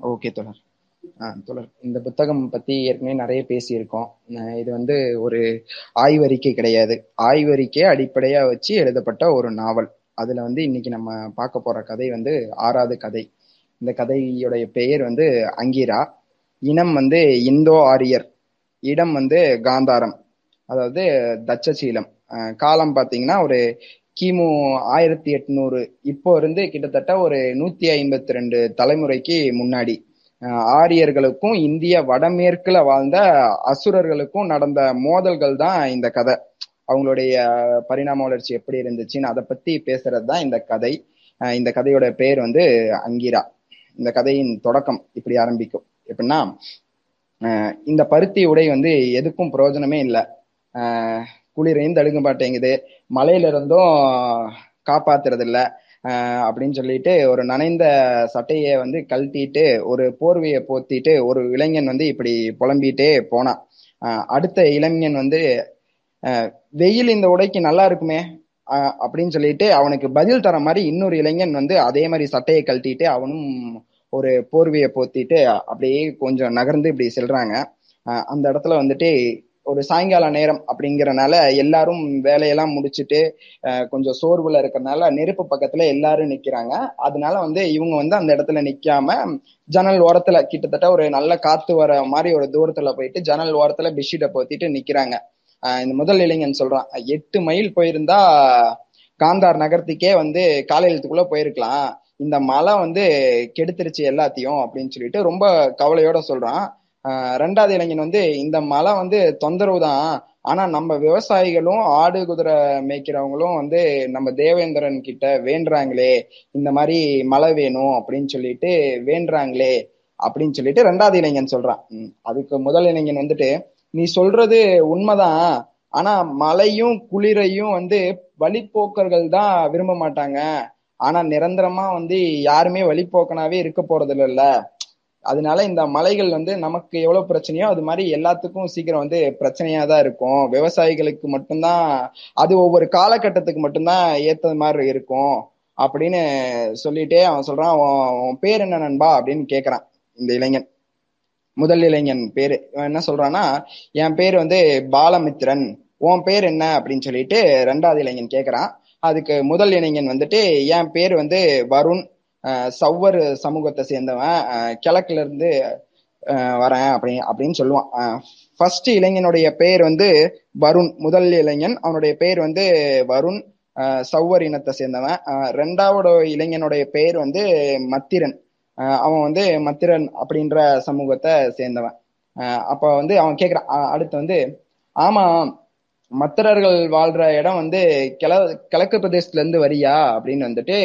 Okay தொடர் ஆ இந்த புத்தகம் பத்தி ஏற்கனவே நிறைய பேசியிருக்கோம். இது வந்து ஒரு ஆய்வறிக்கை கிடையாது. ஆய்வறிக்கையை அடிப்படையா வச்சு எழுதப்பட்ட ஒரு நாவல். அதுல வந்து இன்னைக்கு நம்ம பார்க்க போற கதை வந்து ஆறாவது கதை. இந்த கதையுடைய பெயர் வந்து அங்கீரா. இனம் வந்து இந்தோ ஆரியர். இடம் வந்து காந்தாரம். அதாவது தட்சசீலம். காலம் பார்த்தீங்கன்னா ஒரு கிமு ஆயிரத்தி எட்நூறு. இப்போ இருந்து கிட்டத்தட்ட ஒரு நூத்தி ஐம்பத்தி ரெண்டு தலைமுறைக்கு முன்னாடி ஆரியர்களுக்கும் இந்திய வடமேற்குல வாழ்ந்த அசுரர்களுக்கும் நடந்த மோதல்கள் தான் இந்த கதை. அவங்களுடைய பரிணாம வளர்ச்சி எப்படி இருந்துச்சுன்னு அதை பத்தி பேசுறது தான் இந்த கதை. இந்த கதையோட பேர் வந்து அங்கீரா. இந்த கதையின் தொடக்கம் இப்படி ஆரம்பிக்கும். எப்படின்னா இந்த பருத்தி உடை வந்து எதுக்கும் பிரயோஜனமே இல்லை. குளிரையும் தடுக்க மாட்டேங்குது. மலையில இருந்தும் காப்பாத்துறது இல்ல அப்படின்னு சொல்லிட்டு ஒரு நனைந்த சட்டையை வந்து கழட்டிட்டு ஒரு போர்வையை போத்திட்டு ஒரு இளைஞன் வந்து இப்படி புலம்பிட்டே போனான் அடுத்த இளைஞன் வந்து வெயில் இந்த உடைக்கு நல்லா இருக்குமே? அப்படின்னு சொல்லிட்டு அவனுக்கு பதில் தர மாதிரி இன்னொரு இளைஞன் வந்து அதே மாதிரி சட்டையை கழட்டிட்டு அவனும் ஒரு போர்வையை போத்திட்டு அப்படியே கொஞ்சம் நகர்ந்து இப்படி செல்றாங்க. அந்த இடத்துல வந்துட்டு ஒரு சாயங்கால நேரம் அப்படிங்கிறனால எல்லாரும் வேலையெல்லாம் முடிச்சுட்டு கொஞ்சம் சோர்வுல இருக்கிறனால நெருப்பு பக்கத்துல எல்லாரும் நிக்கிறாங்க. அதனால வந்து இவங்க வந்து அந்த இடத்துல நிக்காம ஜன்னல் ஓரத்துல கிட்டத்தட்ட ஒரு நல்ல காத்து வர மாதிரி ஒரு தூரத்துல போயிட்டு ஜன்னல் ஓரத்துல பெட்ஷீட்டை போத்திட்டு நிக்கிறாங்க. இந்த முதல் இளைஞன் சொல்றான் எட்டு மைல் போயிருந்தா காந்தார் நகரத்துக்கே வந்து காலையிலத்துக்குள்ள போயிருக்கலாம். இந்த மழை வந்து கெடுத்துருச்சு எல்லாத்தையும் அப்படின்னு சொல்லிட்டு ரொம்ப கவலையோட சொல்றான். ரெண்டாவது இளைஞன் வந்து இந்த மழை வந்து தொந்தரவு தான். ஆனா நம்ம விவசாயிகளும் ஆடு குதிரை மேய்க்கிறவங்களும் வந்து நம்ம தேவேந்திரன் கிட்ட வேண்டுறாங்களே இந்த மாதிரி மழை வேணும் அப்படின்னு சொல்லிட்டு வேண்டுறாங்களே அப்படின்னு சொல்லிட்டு ரெண்டாவது இளைஞன் சொல்றான். அதுக்கு முதல் இளைஞன் வந்துட்டு நீ சொல்றது உண்மைதான். ஆனா மழையும் குளிரையும் வந்து வழிப்போக்கர்கள் தான் விரும்ப மாட்டாங்க. ஆனா நிரந்தரமா வந்து யாருமே வழிப்போக்கனாவே இருக்க போறது இல்லை அதனால இந்த மலைகள் வந்து நமக்கு எவ்வளவு பிரச்சனையோ அது மாதிரி எல்லாத்துக்கும் சீக்கிரம் வந்து பிரச்சனையா தான் இருக்கும். விவசாயிகளுக்கு மட்டும்தான் அது ஒவ்வொரு காலகட்டத்துக்கு மட்டும்தான் ஏத்த மாதிரி இருக்கும் அப்படின்னு சொல்லிட்டே அவன் சொல்றான். உன் பேர் என்ன நண்பா? அப்படின்னு கேக்குறான் இந்த இளைஞன். முதல் இளைஞன் பேரு. இவன் என்ன சொல்றான்னா என் பேர் வந்து பாலமித்ரன். உன் பேர் என்ன? அப்படின்னு சொல்லிட்டு ரெண்டாவது இளைஞன் கேக்குறான். அதுக்கு முதல் இளைஞன் வந்துட்டு என் பேர் வந்து வருண். சவ்வர் சமூகத்தை சேர்ந்தவன் கிழக்குல இருந்து வரேன் அப்படி அப்படின்னு சொல்லுவான். ஃபர்ஸ்ட் இளைஞனுடைய பெயர் வந்து வருண். முதல் இளைஞன் அவனுடைய பெயர் வந்து வருண். சவ்வர் இனத்தை சேர்ந்தவன். ரெண்டாவது இளைஞனுடைய பெயர் வந்து மத்திரன். அவன் வந்து மத்திரன் அப்படின்ற சமூகத்தை சேர்ந்தவன். அப்ப வந்து அவன் கேக்குறான் அடுத்து வந்து ஆமா மத்திரர்கள் வாழ்ற இடம் வந்து கிழ கிழக்கு பிரதேசத்துல இருந்து வரியா அப்படின்னு வந்துட்டு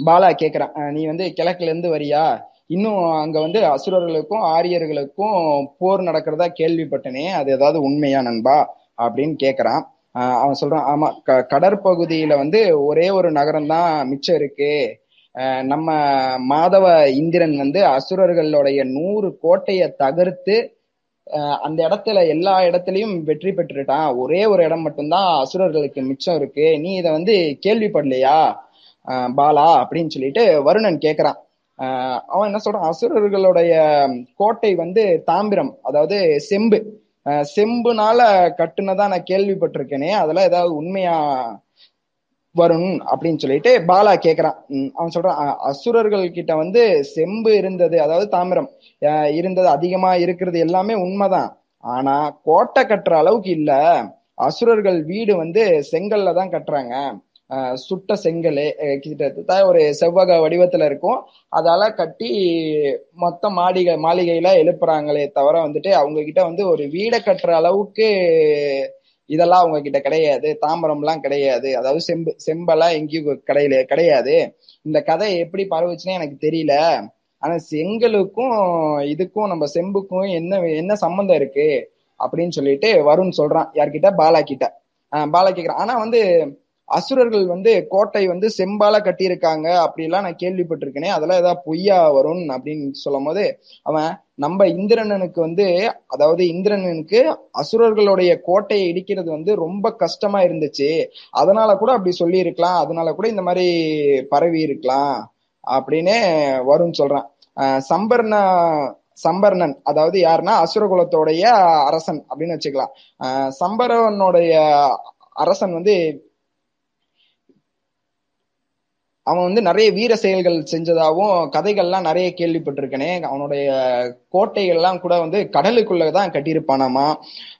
பாலா கேக்குறான். நீ வந்து கிழக்குல இருந்து வரியா? இன்னும் அங்க வந்து அசுரர்களுக்கும் ஆரியர்களுக்கும் போர் நடக்கிறதா கேள்விப்பட்டனே அது ஏதாவது உண்மையா நண்பா? அப்படின்னு கேக்குறான். அவன் சொல்றான் ஆமா க கடற்பகுதியில வந்து ஒரே ஒரு நகரம் தான் மிச்சம் இருக்கு. நம்ம மாதவ இந்திரன் வந்து அசுரர்களுடைய நூறு கோட்டையை தகர்த்து அந்த இடத்துல எல்லா இடத்துலயும் வெற்றி பெற்றுட்டான். ஒரே ஒரு இடம் மட்டும்தான் அசுரர்களுக்கு மிச்சம் இருக்கு. நீ இத வந்து கேள்விப்படலையா? பாலா அப்படின்னு சொல்லிட்டு வருணன் கேக்குறான். அவன் என்ன சொல்றான்? அசுரர்களுடைய கோட்டை வந்து தாம்பிரம் அதாவது செம்பு. செம்புனால கட்டுனதா நான் கேள்விப்பட்டிருக்கேனே. அதெல்லாம் ஏதாவது உண்மையா வருண் அப்படின்னு சொல்லிட்டு பாலா கேக்குறான். அவன் சொல்றான் அசுரர்கள் கிட்ட வந்து செம்பு இருந்தது அதாவது தாமிரம் இருந்தது அதிகமா இருக்கிறது எல்லாமே உண்மைதான். ஆனா கோட்டை கட்டுற அளவுக்கு இல்ல. அசுரர்கள் வீடு வந்து செங்கல்ல தான் கட்டுறாங்க. சுட்ட செங்கல் கிட்டத்தட்ட ஒரு செவ்வக வடிவத்துல இருக்கும். அதால கட்டி மொத்த மாளிகை மாளிகையில எழுப்புறாங்களே தவிர வந்துட்டு அவங்க கிட்ட வந்து ஒரு வீடை கட்டுற அளவுக்கு இதெல்லாம் அவங்க கிட்ட கிடையாது. தாம்பரம் எல்லாம் கிடையாது. அதாவது செம்பு செம்பெல்லாம் எங்கேயும் கிடையில கிடையாது. இந்த கதை எப்படி பரவுச்சுன்னு எனக்கு தெரியல. ஆனா செங்கலுக்கும் இதுக்கும் நம்ம செம்புக்கும் என்ன என்ன சம்மந்தம் இருக்கு? அப்படின்னு சொல்லிட்டு வருண் சொல்றான். யார்கிட்ட? பாலா கிட்ட பாலா கேக்குறான் ஆனா வந்து அசுரர்கள் வந்து கோட்டை வந்து செம்பால கட்டியிருக்காங்க அப்படிலாம் நான் கேள்விப்பட்டிருக்கேனே. அதெல்லாம் ஏதாவது பொய்யா வரும் அப்படின்னு சொல்லும் போது அவன் நம்ம இந்திரனனுக்கு வந்து அதாவது இந்திரனனுக்கு அசுரர்களுடைய கோட்டையை இடிக்கிறது வந்து ரொம்ப கஷ்டமா இருந்துச்சு. அதனால கூட அப்படி சொல்லி இருக்கலாம் அதனால கூட இந்த மாதிரி பரவி இருக்கலாம் அப்படின்னு வரும்னு சொல்றான். சம்பர்ண சம்பர்ணன் அதாவது யாருன்னா அசுரகுலத்தோடைய அரசன் அப்படின்னு வச்சுக்கலாம். சம்பரவனுடைய அரசன் வந்து அவன் வந்து நிறைய வீர செயல்கள் செஞ்சதாகவும் கதைகள்லாம் நிறைய கேள்விப்பட்டிருக்கனே. அவனுடைய கோட்டைகள்லாம் கூட வந்து கடலுக்குள்ளதான் கட்டியிருப்பானாமா.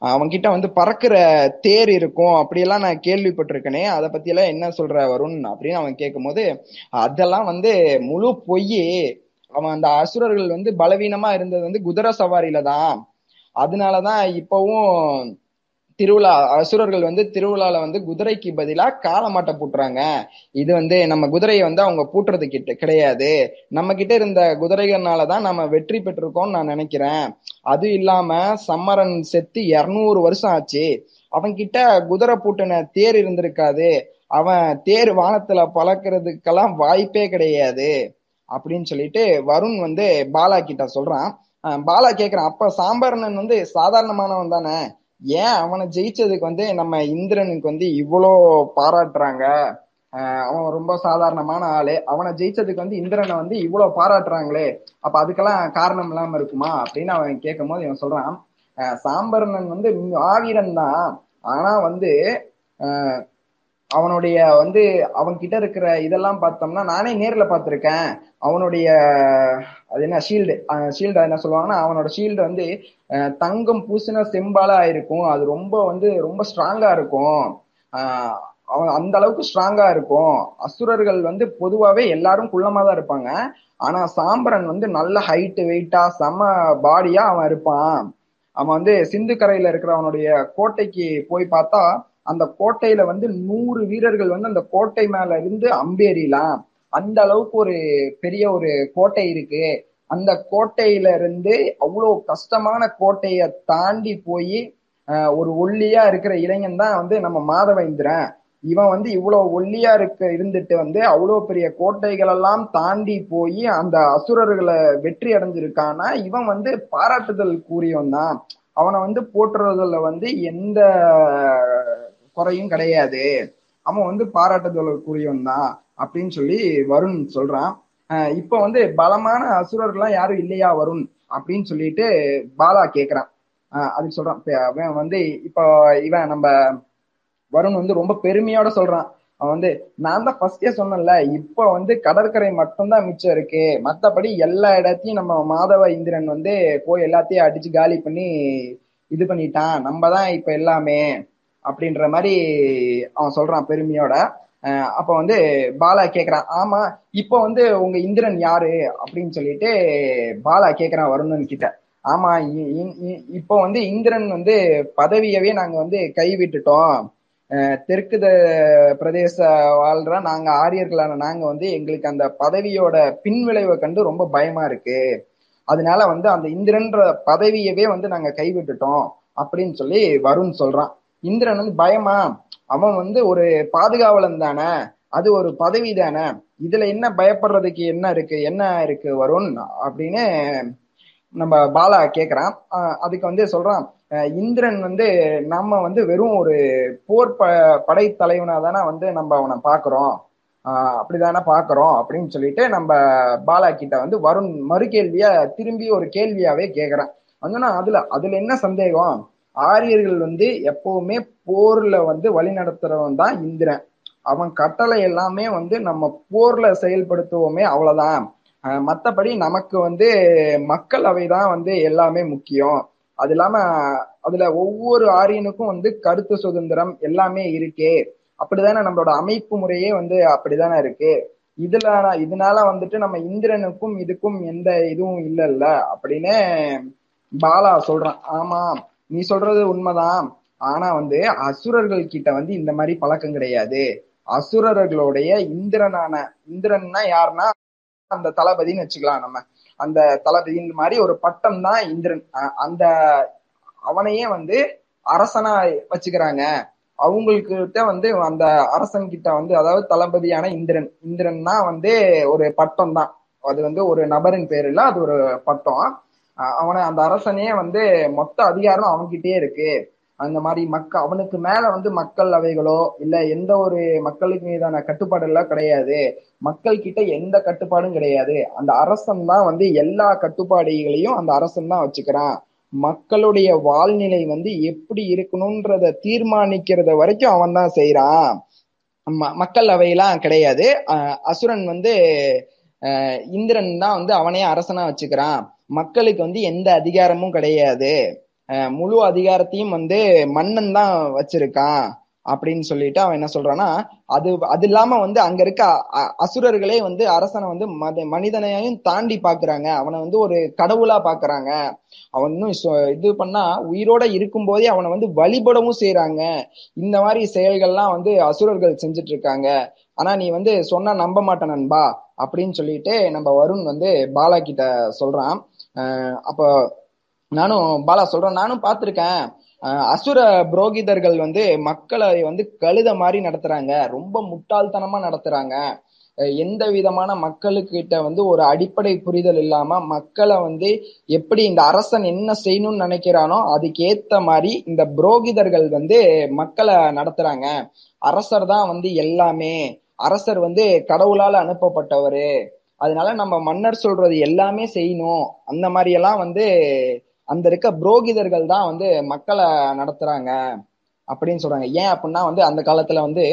அவன்கிட்ட வந்து பறக்கிற தேர் இருக்கும் அப்படியெல்லாம் நான் கேள்விப்பட்டிருக்கனே. அதை பத்தியெல்லாம் என்ன சொல்ற வருண் அப்படின்னு அவன் கேட்கும்போது அதெல்லாம் வந்து முழு பொய் அவன் அந்த அசுரர்கள் வந்து பலவீனமா இருந்தது வந்து குதிரை சவாரியில தான். அதனாலதான் இப்பவும் திருவிழா அசுரர்கள் வந்து திருவிழால வந்து குதிரைக்கு பதிலா காளமாட்டை பூட்டுறாங்க. இது வந்து நம்ம குதிரையை வந்து அவங்க பூட்டுறது கிட்ட கிடையாது. நம்ம கிட்ட இருந்த குதிரைகள்னாலதான் நம்ம வெற்றி பெற்றிருக்கோம்னு நான் நினைக்கிறேன். அது இல்லாம சம்மரன் செத்து இருநூறு வருஷம் ஆச்சு. அவன் கிட்ட குதிரை பூட்டின தேர் இருந்திருக்காது. அவன் தேர் வானத்துல பழக்கிறதுக்கெல்லாம் வாய்ப்பே கிடையாது. அப்படின்னு சொல்லிட்டு வருண் வந்து பாலா கிட்ட சொல்றான் பாலா கேக்குறான் அப்ப சாம்பரணன் வந்து சாதாரணமானவன் தானே? ஏன் அவனை ஜெயிச்சதுக்கு வந்து நம்ம இந்திரனுக்கு வந்து இவ்வளோ பாராட்டுறாங்க அவன் ரொம்ப சாதாரணமான ஆளு அவனை ஜெயிச்சதுக்கு வந்து இந்திரனை வந்து இவ்வளவு பாராட்டுறாங்களே அப்ப அதுக்கெல்லாம் காரணம் இல்லாம இருக்குமா அப்படின்னு அவன் கேட்கும் போது இவன் சொல்றான் சாம்பரணன் வந்து ஆவீரன் தான் ஆனா வந்து அவனுடைய வந்து அவன் கிட்ட இருக்கிற இதெல்லாம் பார்த்தோம்னா நானே நேர்ல பார்த்திருக்கேன். அவனுடைய அது என்ன ஷீல்டு ஷீல்டு என்ன சொல்லுவாங்கன்னா அவனோட ஷீல்டு வந்து தங்கம் பூசின செம்பாலா இருக்கும். அது ரொம்ப வந்து ரொம்ப ஸ்ட்ராங்கா இருக்கும். அவன் அந்த அளவுக்கு ஸ்ட்ராங்கா இருக்கும். அசுரர்கள் வந்து பொதுவாவே எல்லாரும் குள்ளமா தான் இருப்பாங்க. ஆனா சாம்பரன் வந்து நல்ல ஹைட்டு வெயிட்டா செம பாடியா அவன் இருப்பான். அவன் வந்து சிந்து கரையில இருக்கிற அவனுடைய கோட்டைக்கு போய் பார்த்தா அந்த கோட்டையில வந்து நூறு வீரர்கள் வந்து அந்த கோட்டை மேல இருந்து அம்பேறிலாம் அந்த அளவுக்கு ஒரு பெரிய ஒரு கோட்டை இருக்கு. அந்த கோட்டையில இருந்து அவ்வளோ கஷ்டமான கோட்டைய தாண்டி போய் ஒரு ஒல்லியா இருக்கிற இளைஞன் தான் வந்து நம்ம மாதவேந்திரன். இவன் வந்து இவ்வளவு ஒல்லியா இருக்க இருந்துட்டு வந்து அவ்வளோ பெரிய கோட்டைகள் எல்லாம் தாண்டி போய் அந்த அசுரர்களை வெற்றி அடைஞ்சிருக்கானா இவன் வந்து பாராட்டுதல் கூறியவன் தான். அவனை வந்து போற்றுறதுல வந்து எந்த குறையும் கிடையாது. அவன் வந்து பாராட்டுதல் தான் அப்படின்னு சொல்லி வருண் சொல்றான். இப்போ இப்ப வந்து பலமான அசுரர்கள்லாம் யாரும் இல்லையா வருண் அப்படின்னு சொல்லிட்டு பாலா கேக்குறான். அதுக்கு சொல்றான். அவன் வந்து இப்போ இவன் நம்ம வருண் வந்து ரொம்ப பெருமையோட சொல்றான். அவன் வந்து நான் தான் ஃபர்ஸ்டே சொன்னேன்ல இப்ப வந்து கடற்கரை மட்டும்தான் மிச்சம் இருக்கு. மத்தபடி எல்லா இடத்தையும் நம்ம மாதவ இந்திரன் வந்து போய் எல்லாத்தையும் அடிச்சு காலி பண்ணி இது பண்ணிட்டான். நம்ம தான் இப்ப எல்லாமே. அப்படின்ற மாதிரி அவன் சொல்றான் பெருமையோட. அப்போ அப்ப வந்து பாலா கேக்குறான் ஆமா இப்போ வந்து உங்க இந்திரன் யாரு? அப்படின்னு சொல்லிட்டு பாலா கேக்குறான் வருணன் கிட்ட. ஆமா இ- இ- இப்போ வந்து இந்திரன் வந்து பதவியவே நாங்க வந்து கைவிட்டுட்டோம். தெற்கு த- பிரதேச வாழ்ற நாங்க ஆரியர்களான நாங்க வந்து எங்களுக்கு அந்த பதவியோட பின்விளைவை கண்டு ரொம்ப பயமா இருக்கு. அதனால வந்து அந்த இந்திரன்ற பதவியவே வந்து நாங்க கைவிட்டுட்டோம். அப்படின்னு சொல்லி வருண் சொல்றான். இந்திரன் வந்து பயமா? அவன் வந்து ஒரு பாதுகாவலன் தானே? அது ஒரு பதவி தானே? இதுல என்ன பயப்படுறதுக்கு என்ன இருக்கு? என்ன இருக்கு வருண்? அப்படின்னு நம்ம பாலா கேக்குறான். அதுக்கு வந்து சொல்றான் இந்திரன் வந்து நம்ம வந்து வெறும் ஒரு போர் ப படை தலைவனா தானே வந்து நம்ம அவனை பாக்குறோம். ஆஹ் அப்படிதானே பாக்குறோம் அப்படின்னு சொல்லிட்டு நம்ம பாலா கிட்ட வந்து வருண் மறு கேள்வியா திரும்பி ஒரு கேள்வியாவே கேக்குறான். வந்தோன்னா அதுல அதுல என்ன சந்தேகம்? ஆரியர்கள் வந்து எப்பவுமே போர்ல வந்து வழி நடத்துறவன் தான் இந்திரன். அவன் கட்டளை எல்லாமே வந்து நம்ம போர்ல செயல்படுத்துவோமே அவ்வளவுதான். மற்றபடி மத்தபடி நமக்கு வந்து மக்கள் அவைதான் வந்து எல்லாமே முக்கியம். அது இல்லாம அதுல ஒவ்வொரு ஆரியனுக்கும் வந்து கருத்து சுதந்திரம் எல்லாமே இருக்கே. அப்படிதானே நம்மளோட அமைப்பு முறையே வந்து அப்படிதானே இருக்கு. இதுல இதனால வந்துட்டு நம்ம இந்திரனுக்கும் இதுக்கும் எந்த இதுவும் இல்லைல்ல அப்படின்னு பாலா சொல்றான். ஆமா நீ சொல்றது உண்மைதான். ஆனா வந்து அசுரர்கள் கிட்ட வந்து இந்த மாதிரி பழக்கம் கிடையாது. அசுரர்களுடைய இந்திரனான இந்திரன்னா யாருன்னா அந்த தளபதின்னு வச்சுக்கலாம் நம்ம. அந்த தளபதியின் மாதிரி ஒரு பட்டம் தான் இந்திரன். அந்த அவனையே வந்து அரசனா வச்சுக்கிறாங்க. அவங்களுக்கு வந்து அந்த அரசன் கிட்ட வந்து அதாவது தளபதியான இந்திரன். இந்திரன்னா வந்து ஒரு பட்டம் தான். அது வந்து ஒரு நபரின் பேர் இல்ல அது ஒரு பட்டம். அவனை அந்த அரசனே வந்து மொத்த அதிகாரம் அவன்கிட்டயே இருக்கு. அந்த மாதிரி மக்க அவனுக்கு மேல வந்து மக்கள் அவைகளோ இல்ல எந்த ஒரு மக்களுக்கு மீதான கட்டுப்பாடு எல்லாம் கிடையாது. மக்கள் கிட்ட எந்த கட்டுப்பாடும் கிடையாது. அந்த அரசன் தான் வந்து எல்லா கட்டுப்பாடுகளையும் அந்த அரசன் தான் வச்சுக்கிறான். மக்களுடைய வாழ்நிலை வந்து எப்படி இருக்கணும்ன்றத தீர்மானிக்கிறத வரைக்கும் அவன் தான் செய்யறான் ம- மக்கள் அவையெல்லாம் கிடையாது. அசுரன் வந்து இந்திரன் தான் வந்து அவனே அரசனா வச்சுக்கிறான். மக்களுக்கு வந்து எந்த அதிகாரமும் கிடையாது. முழு அதிகாரத்தையும் வந்து மன்னன் தான் வச்சிருக்கான் அப்படின்னு சொல்லிட்டு அவன் என்ன சொல்றான்னா அது அது இல்லாம வந்து அங்க இருக்க அ- அசுரர்களே வந்து அரசனை வந்து மத மனிதனையும் தாண்டி பாக்குறாங்க. அவனை வந்து ஒரு கடவுளா பாக்குறாங்க. அவன் இன்னும் சொ- இது பண்ணா உயிரோட இருக்கும் போதே அவனை வந்து வழிபடவும் செய்யறாங்க இந்த மாதிரி செயல்கள்லாம் வந்து அசுரர்கள் செஞ்சுட்டு இருக்காங்க ஆனா நீ வந்து சொன்னா நம்ப மாட்ட நண்பா அப்படின்னு சொல்லிட்டு நம்ம வருண் வந்து பாலா கிட்ட சொல்றான். அப்போ நானும் பாலா சொல்றேன் நானும் பார்த்துருக்கேன். அசுர புரோகிதர்கள் வந்து மக்களை வந்து கழுத மாதிரி நடத்துறாங்க. ரொம்ப முட்டாள்தனமா நடத்துறாங்க. எந்த விதமான மக்களுக்கிட்ட வந்து ஒரு அடிப்படை புரிதல் இல்லாம மக்களை வந்து எப்படி இந்த அரசன் என்ன செய்யணும்னு நினைக்கிறானோ அதுக்கு ஏத்த மாதிரி இந்த புரோகிதர்கள் வந்து மக்களை நடத்துறாங்க. அரசர் தான் வந்து எல்லாமே. அரசர் வந்து கடவுளால அனுப்பப்பட்டவரு. அதனால நம்ம மன்னர் சொல்றது எல்லாமே செய்யணும். அந்த மாதிரி எல்லாம் வந்து அந்த இருக்க புரோகிதர்கள் தான் வந்து மக்களை நடத்துறாங்க அப்படின்னு சொல்றாங்க. ஏன் அப்படின்னா வந்து அந்த காலத்துல வந்து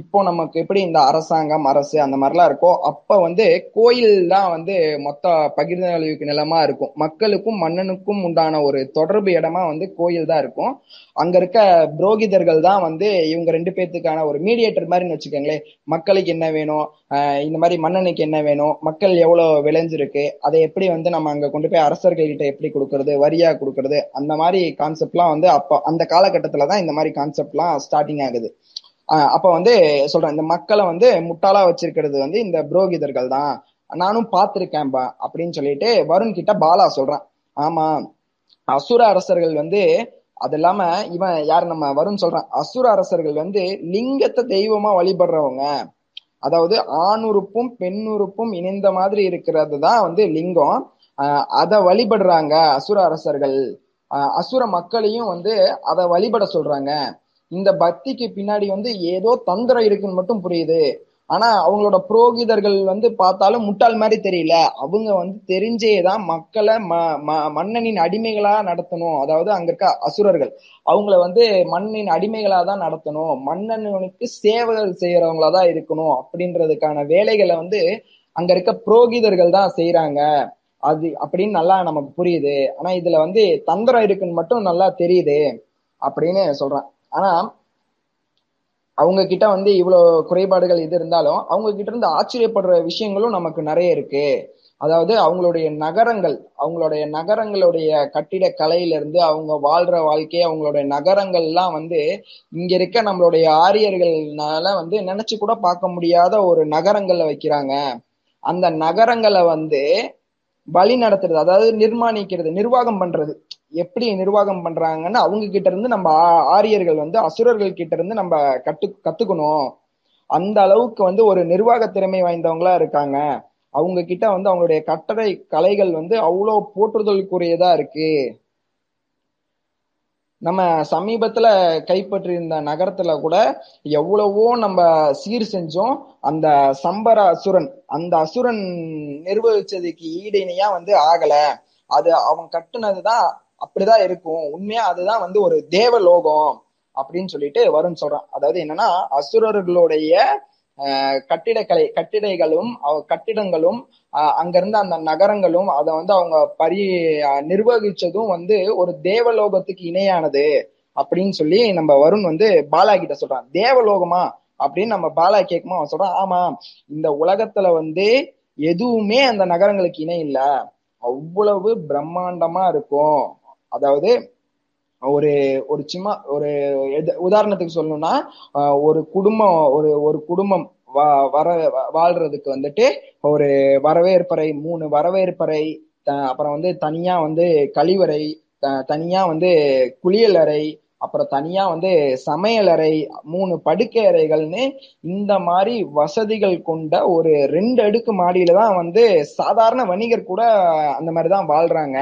இப்போ நமக்கு எப்படி இந்த அரசாங்கம் அரசு அந்த மாதிரிலாம் இருக்கோ அப்ப வந்து கோயில் தான் வந்து மொத்த பகிர்ந்தளிவுக்கு நிலமா இருக்கும். மக்களுக்கும் மன்னனுக்கும் உண்டான ஒரு தொடர்பு இடமா வந்து கோயில் தான் இருக்கும். அங்க இருக்க புரோகிதர்கள் தான் வந்து இவங்க ரெண்டு பேர்த்துக்கான ஒரு மீடியேட்டர் மாதிரின்னு வச்சுக்கோங்களேன். மக்களுக்கு என்ன வேணும்? இந்த மாதிரி மன்னனுக்கு என்ன வேணும்? மக்கள் எவ்வளவு விளைஞ்சிருக்கு? அதை எப்படி வந்து நம்ம அங்க கொண்டு போய் அரசர்கள்கிட்ட எப்படி கொடுக்கறது? வரியா கொடுக்கறது? அந்த மாதிரி கான்செப்ட்லாம் வந்து அப்போ அந்த காலகட்டத்துல தான் இந்த மாதிரி கான்செப்ட்லாம் ஸ்டார்டிங் ஆகுது. அப்ப வந்து சொல்றேன் இந்த மக்களை வந்து முட்டாளா வச்சிருக்கிறது வந்து இந்த புரோகிதர்கள் தான். நானும் பார்த்திருக்கேன்பா அப்படின்னு சொல்லிட்டு வருண் கிட்ட பாலா சொல்றான். ஆமா அசுர அரசர்கள் வந்து அது இல்லாம இவன் யார் நம்ம வருண் சொல்றான். அசுர அரசர்கள் வந்து லிங்கத்தை தெய்வமா வழிபடுறவங்க. அதாவது ஆணுறுப்பும் பெண்ணுறுப்பும் இணைந்த மாதிரி இருக்கிறது தான் வந்து லிங்கம். ஆஹ் அதை வழிபடுறாங்க அசுர அரசர்கள். அசுர மக்களையும் வந்து அதை வழிபட சொல்றாங்க. இந்த பக்திக்கு பின்னாடி வந்து ஏதோ தந்திரம் இருக்குன்னு மட்டும் புரியுது. ஆனா அவங்களோட புரோகிதர்கள் வந்து பார்த்தாலும் முட்டாள் மாதிரி தெரியல. அவங்க வந்து தெரிஞ்சேதான் மக்களை ம ம- மன்னனின் அடிமைகளா நடத்தணும். அதாவது அங்க இருக்க அசுரர்கள் அவங்கள வந்து மண்ணின் அடிமைகளா தான் நடத்தணும். மன்னனுக்கு சேவைகள் செய்யறவங்களா தான் இருக்கணும் அப்படின்றதுக்கான வேலைகளை வந்து அங்க இருக்க புரோகிதர்கள் தான் செய்யறாங்க அது அப்படின்னு நல்லா நமக்கு புரியுது. ஆனா இதுல வந்து தந்திரம் இருக்குன்னு மட்டும் நல்லா தெரியுது அப்படின்னு சொல்றான். ஆனா அவங்க கிட்ட வந்து இவ்வளவு குறைபாடுகள் இது இருந்தாலும் அவங்க கிட்ட இருந்து ஆச்சரியப்படுற விஷயங்களும் நமக்கு நிறைய இருக்கு. அதாவது அவங்களுடைய நகரங்கள் அவங்களுடைய நகரங்களுடைய கட்டிட கலையிலிருந்து அவங்க வாழ்ற வாழ்க்கை அவங்களுடைய நகரங்கள்லாம் வந்து இங்க இருக்க நம்மளுடைய ஆரியர்கள்னால வந்து நினைச்சு கூட பார்க்க முடியாத ஒரு நகரங்கள்ல வைக்கிறாங்க. அந்த நகரங்களை வந்து வழி நடத்துறது அதாவது நிர்மாணிக்கிறது நிர்வாகம் பண்றது எப்படி நிர்வாகம் பண்றாங்கன்னு அவங்க கிட்ட இருந்து நம்ம ஆ- ஆரியர்கள் வந்து அசுரர்கள் கிட்ட இருந்து நம்ம கத்து கத்துக்கணும். அந்த அளவுக்கு வந்து ஒரு நிர்வாக திறமை வாய்ந்தவங்களா இருக்காங்க. அவங்க கிட்ட வந்து அவங்களுடைய கட்டடை கலைகள் வந்து அவ்வளோ போற்றுதலுக்குரியதா இருக்கு. நம்ம சமீபத்துல கைப்பற்றியிருந்த நகரத்துல கூட எவ்வளவோ நம்ம சீர் செஞ்சோம். அந்த சம்பர அசுரன் அந்த அசுரன் நிர்வகிச்சதுக்கு ஈடு இணையா வந்து ஆகல. அது அவன் கட்டுனதுதான் அப்படிதான் இருக்கும். உண்மையா அதுதான் வந்து ஒரு தேவலோகம் அப்படின்னு சொல்லிட்டு வருண் சொல்றான். அதாவது என்னன்னா அசுரர்களுடைய கட்டிடக்கலை கட்டிடைகளும் கட்டிடங்களும் ஆஹ் அங்கிருந்த அந்த நகரங்களும் அதை வந்து அவங்க பரி நிர்வகிச்சதும் வந்து ஒரு தேவலோகத்துக்கு இணையானது அப்படின்னு சொல்லி நம்ம வருண் வந்து பாலா கிட்ட சொல்றான். தேவலோகமா அப்படின்னு நம்ம பாலா கேட்குமோ அவன் சொல்றான் ஆமா இந்த உலகத்துல வந்து எதுவுமே அந்த நகரங்களுக்கு இணை இல்ல. அவ்வளவு பிரம்மாண்டமா இருக்கும் அதாவது ஒரு ஒரு சும்மா ஒரு எது- உதாரணத்துக்கு சொல்லணும்னா ஒரு குடும்பம் ஒரு ஒரு குடும்பம் வர வாழ்றதுக்கு வந்துட்டு ஒரு வரவேற்பறை மூணு வரவேற்பறை அப்புறம் வந்து தனியா வந்து கழிவறை தனியா வந்து குளியலறை அப்புறம் தனியா வந்து சமையலறை மூணு படுக்கை அறைகள்னு இந்த மாதிரி வசதிகள் கொண்ட ஒரு ரெண்டு அடுக்கு மாடியில தான் வந்து சாதாரண வணிகர் கூட அந்த மாதிரிதான் வாழ்றாங்க.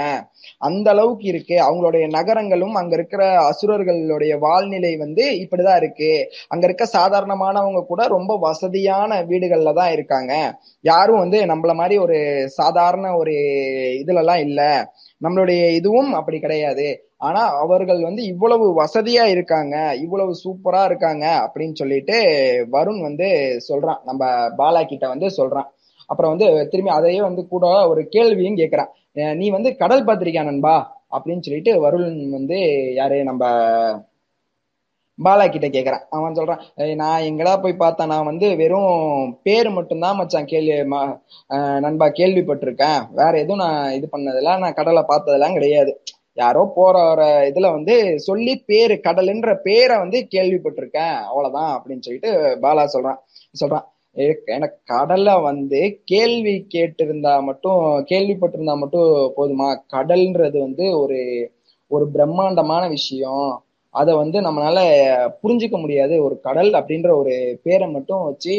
அந்த அளவுக்கு இருக்கு. அவங்களுடைய நகரங்களும் அங்க இருக்கிற அசுரர்களுடைய வாழ்நிலை வந்து இப்படிதான் இருக்கு. அங்க இருக்க சாதாரணமானவங்க கூட ரொம்ப வசதியான வீடுகள்ல தான் இருக்காங்க. யாரும் வந்து நம்மள மாதிரி ஒரு சாதாரண ஒரு இதுல எல்லாம் இல்ல. நம்மளுடைய இதுவும் அப்படி கிடையாது. ஆனா அவர்கள் வந்து இவ்வளவு வசதியா இருக்காங்க இவ்வளவு சூப்பரா இருக்காங்க அப்படின்னு சொல்லிட்டு வருண் வந்து சொல்றான். நம்ம பாலா கிட்ட வந்து சொல்றான். அப்புறம் வந்து திரும்பி அதையே வந்து கூட ஒரு கேள்வியும் கேட்கிறான் நீ வந்து கடல் பார்த்திருக்கியா நண்பா? அப்படின்னு சொல்லிட்டு வருண் வந்து யாரு? நம்ம பாலா கிட்ட கேக்குறான். அவன் சொல்றான் நான் எங்கடா போய் பார்த்தேன்? நான் வந்து வெறும் பேர் மட்டும்தான் மச்சான் கேள்வி ம- நண்பா கேள்விப்பட்டிருக்கேன். வேற எதுவும் நான் இது பண்ணதெல்லாம் நான் கடலை பார்த்ததெல்லாம் கிடையாது. யாரோ போற வர இதுல வந்து சொல்லி பேரு கடலுன்ற பேரை வந்து கேள்விப்பட்டிருக்கேன். அவ்வளவுதான் அப்படின்னு சொல்லிட்டு பாலா சொல்றான். சொல்றான் "எனக்கு- எனக்கு கடல்ல வந்து கேள்வி கேட்டிருந்தா மட்டும் கேள்விப்பட்டிருந்தா மட்டும் போதுமா? கடல்ன்றது வந்து ஒரு ஒரு பிரம்மாண்டமான விஷயம். அதை வந்து நம்மளால புரிஞ்சுக்க முடியாது. ஒரு கடல் அப்படின்ற ஒரு பேரை மட்டும் வச்சு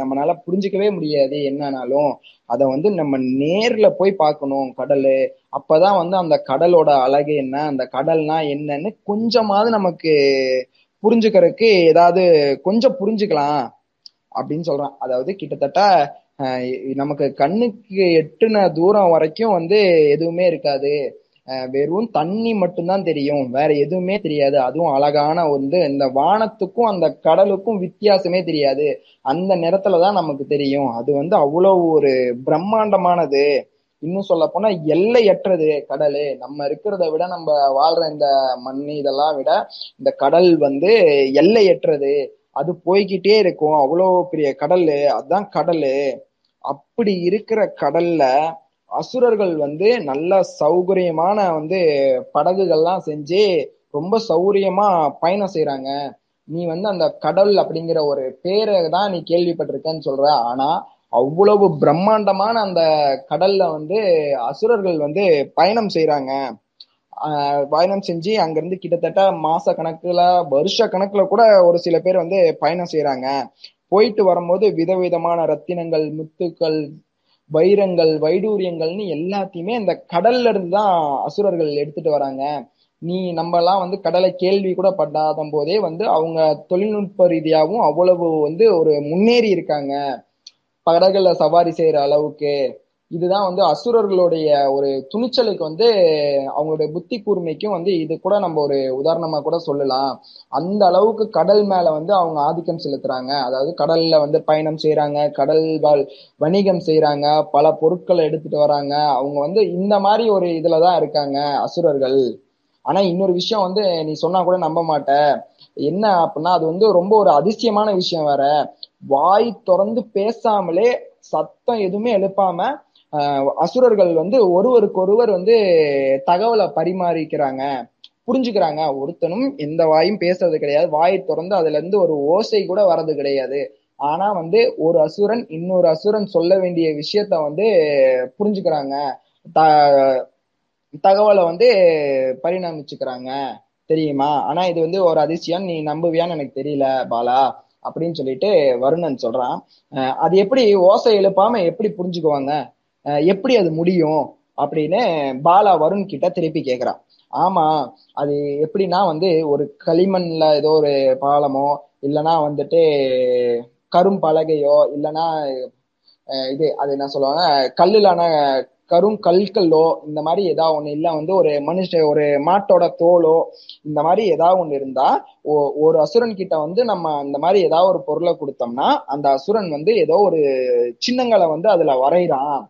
நம்மளால புரிஞ்சுக்கவே முடியாது என்னன்னாலும். அதை வந்து நம்ம நேர்ல போய் பார்க்கணும் கடல். அப்பதான் வந்து அந்த கடலோட அழகு என்ன அந்த கடல்னா என்னன்னு கொஞ்சமாவது நமக்கு புரிஞ்சுக்கிறதுக்கு ஏதாவது கொஞ்சம் புரிஞ்சுக்கலாம் அப்படின்னு சொல்றான். அதாவது கிட்டத்தட்ட நமக்கு கண்ணுக்கு எட்டுன தூரம் வரைக்கும் வந்து எதுவுமே இருக்காது. வெறும் தண்ணி மட்டும்தான் தெரியும். வேற எதுவுமே தெரியாது. அதுவும் அழகான வந்து இந்த வானத்துக்கும் அந்த கடலுக்கும் வித்தியாசமே தெரியாது. அந்த நேரத்துல தான் நமக்கு தெரியும். அது வந்து அவ்வளவு ஒரு பிரம்மாண்டமானது. இன்னும் சொல்ல போனா எல்லையற்றது கடல். நம்ம இருக்கிறத விட நம்ம வாழ்ற இந்த மண் இதெல்லாம் விட இந்த கடல் வந்து எல்லையற்றது. அது போய்கிட்டே இருக்கும். அவ்வளோ பெரிய கடல். அதுதான் கடல். அப்படி இருக்கிற கடல்ல அசுரர்கள் வந்து நல்ல சௌகரியமான வந்து படகுகள்லாம் செஞ்சு ரொம்ப சௌரியமா பயணம் செய்யறாங்க நீ வந்து அந்த கடல் அப்படிங்கிற ஒரு பேரை தான் நீ கேள்விப்பட்டிருக்கன்னு சொல்ற. ஆனா அவ்வளவு பிரம்மாண்டமான அந்த கடல்ல வந்து அசுரர்கள் வந்து பயணம் செய்யறாங்க பயணம் செஞ்சு அங்கிருந்து கிட்டத்தட்ட மாச கணக்குல வருஷ கணக்குல கூட ஒரு சில பேர் வந்து பயணம் செய்யறாங்க போயிட்டு வரும்போது விதவிதமான ரத்தினங்கள் முத்துக்கள் வைரங்கள் வைடூரியங்கள்னு எல்லாத்தையுமே இந்த கடல்ல இருந்து தான் அசுரர்கள் எடுத்துட்டு வராங்க. நீ நம்ம எல்லாம் வந்து கடலை கேள்வி கூட படாத போதே வந்து அவங்க தொழில்நுட்ப ரீதியாகவும் அவ்வளவு வந்து ஒரு முன்னேறி இருக்காங்க. படகுல சவாரி செய்யற அளவுக்கு இதுதான் வந்து அசுரர்களுடைய ஒரு துணிச்சலுக்கு வந்து அவங்களுடைய புத்தி கூர்மைக்கும் வந்து இது கூட நம்ம ஒரு உதாரணமா கூட சொல்லலாம். அந்த அளவுக்கு கடல் மேல வந்து அவங்க ஆதிக்கம் செலுத்துறாங்க. அதாவது கடல்ல வந்து பயணம் செய்யறாங்க கடல் வாழ் வணிகம் செய்யறாங்க பல பொருட்களை எடுத்துட்டு வராங்க. அவங்க வந்து இந்த மாதிரி ஒரு இதுலதான் இருக்காங்க அசுரர்கள். ஆனா இன்னொரு விஷயம் வந்து நீ சொன்னா கூட நம்ப மாட்ட. என்ன அப்படின்னா அது வந்து ரொம்ப ஒரு அதிசயமான விஷயம் வேற. வாய் திறந்து பேசாமலே சத்தம் எதுவுமே எழுப்பாம அசுரர்கள் வந்து ஒருவருக்கொருவர் வந்து தகவலை பரிமாறிக்கிறாங்க புரிஞ்சுக்கிறாங்க. ஒருத்தனும் எந்த வாயும் பேசுறது கிடையாது. வாயை திறந்து அதுல இருந்து ஒரு ஓசை கூட வர்றது கிடையாது. ஆனா வந்து ஒரு அசுரன் இன்னொரு அசுரன் சொல்ல வேண்டிய விஷயத்த வந்து புரிஞ்சுக்கிறாங்க. த தகவலை வந்து பரிணாமிச்சுக்கிறாங்க. தெரியுமா? ஆனா இது வந்து ஒரு அதிசயம். நீ நம்புவியான்னு எனக்கு தெரியல பாலா அப்படின்னு சொல்லிட்டு வருணன் சொல்றான். அது எப்படி ஓசை எழுப்பாம எப்படி புரிஞ்சுக்குவாங்க? எப்படி அது முடியும் அப்படின்னு பாலா வருண் கிட்ட திருப்பி கேக்குறான் ஆமா அது எப்படின்னா வந்து ஒரு களிமண்ல ஏதோ ஒரு பாலமோ இல்லைன்னா வந்துட்டு கரும்பலகையோ இல்லைன்னா இது அது என்ன சொல்லுவாங்க கல்லுலான கரும் கல்கல்லோ இந்த மாதிரி ஏதாவது ஒண்ணு இல்ல வந்து ஒரு மனுஷ ஒரு மாட்டோட தோலோ இந்த மாதிரி ஏதாவது ஒண்ணு இருந்தா ஒரு அசுரன் கிட்ட வந்து நம்ம அந்த மாதிரி ஏதாவது ஒரு பொருளை கொடுத்தோம்னா அந்த அசுரன் வந்து ஏதோ ஒரு சின்னங்களை வந்து அதுல வரைகிறான்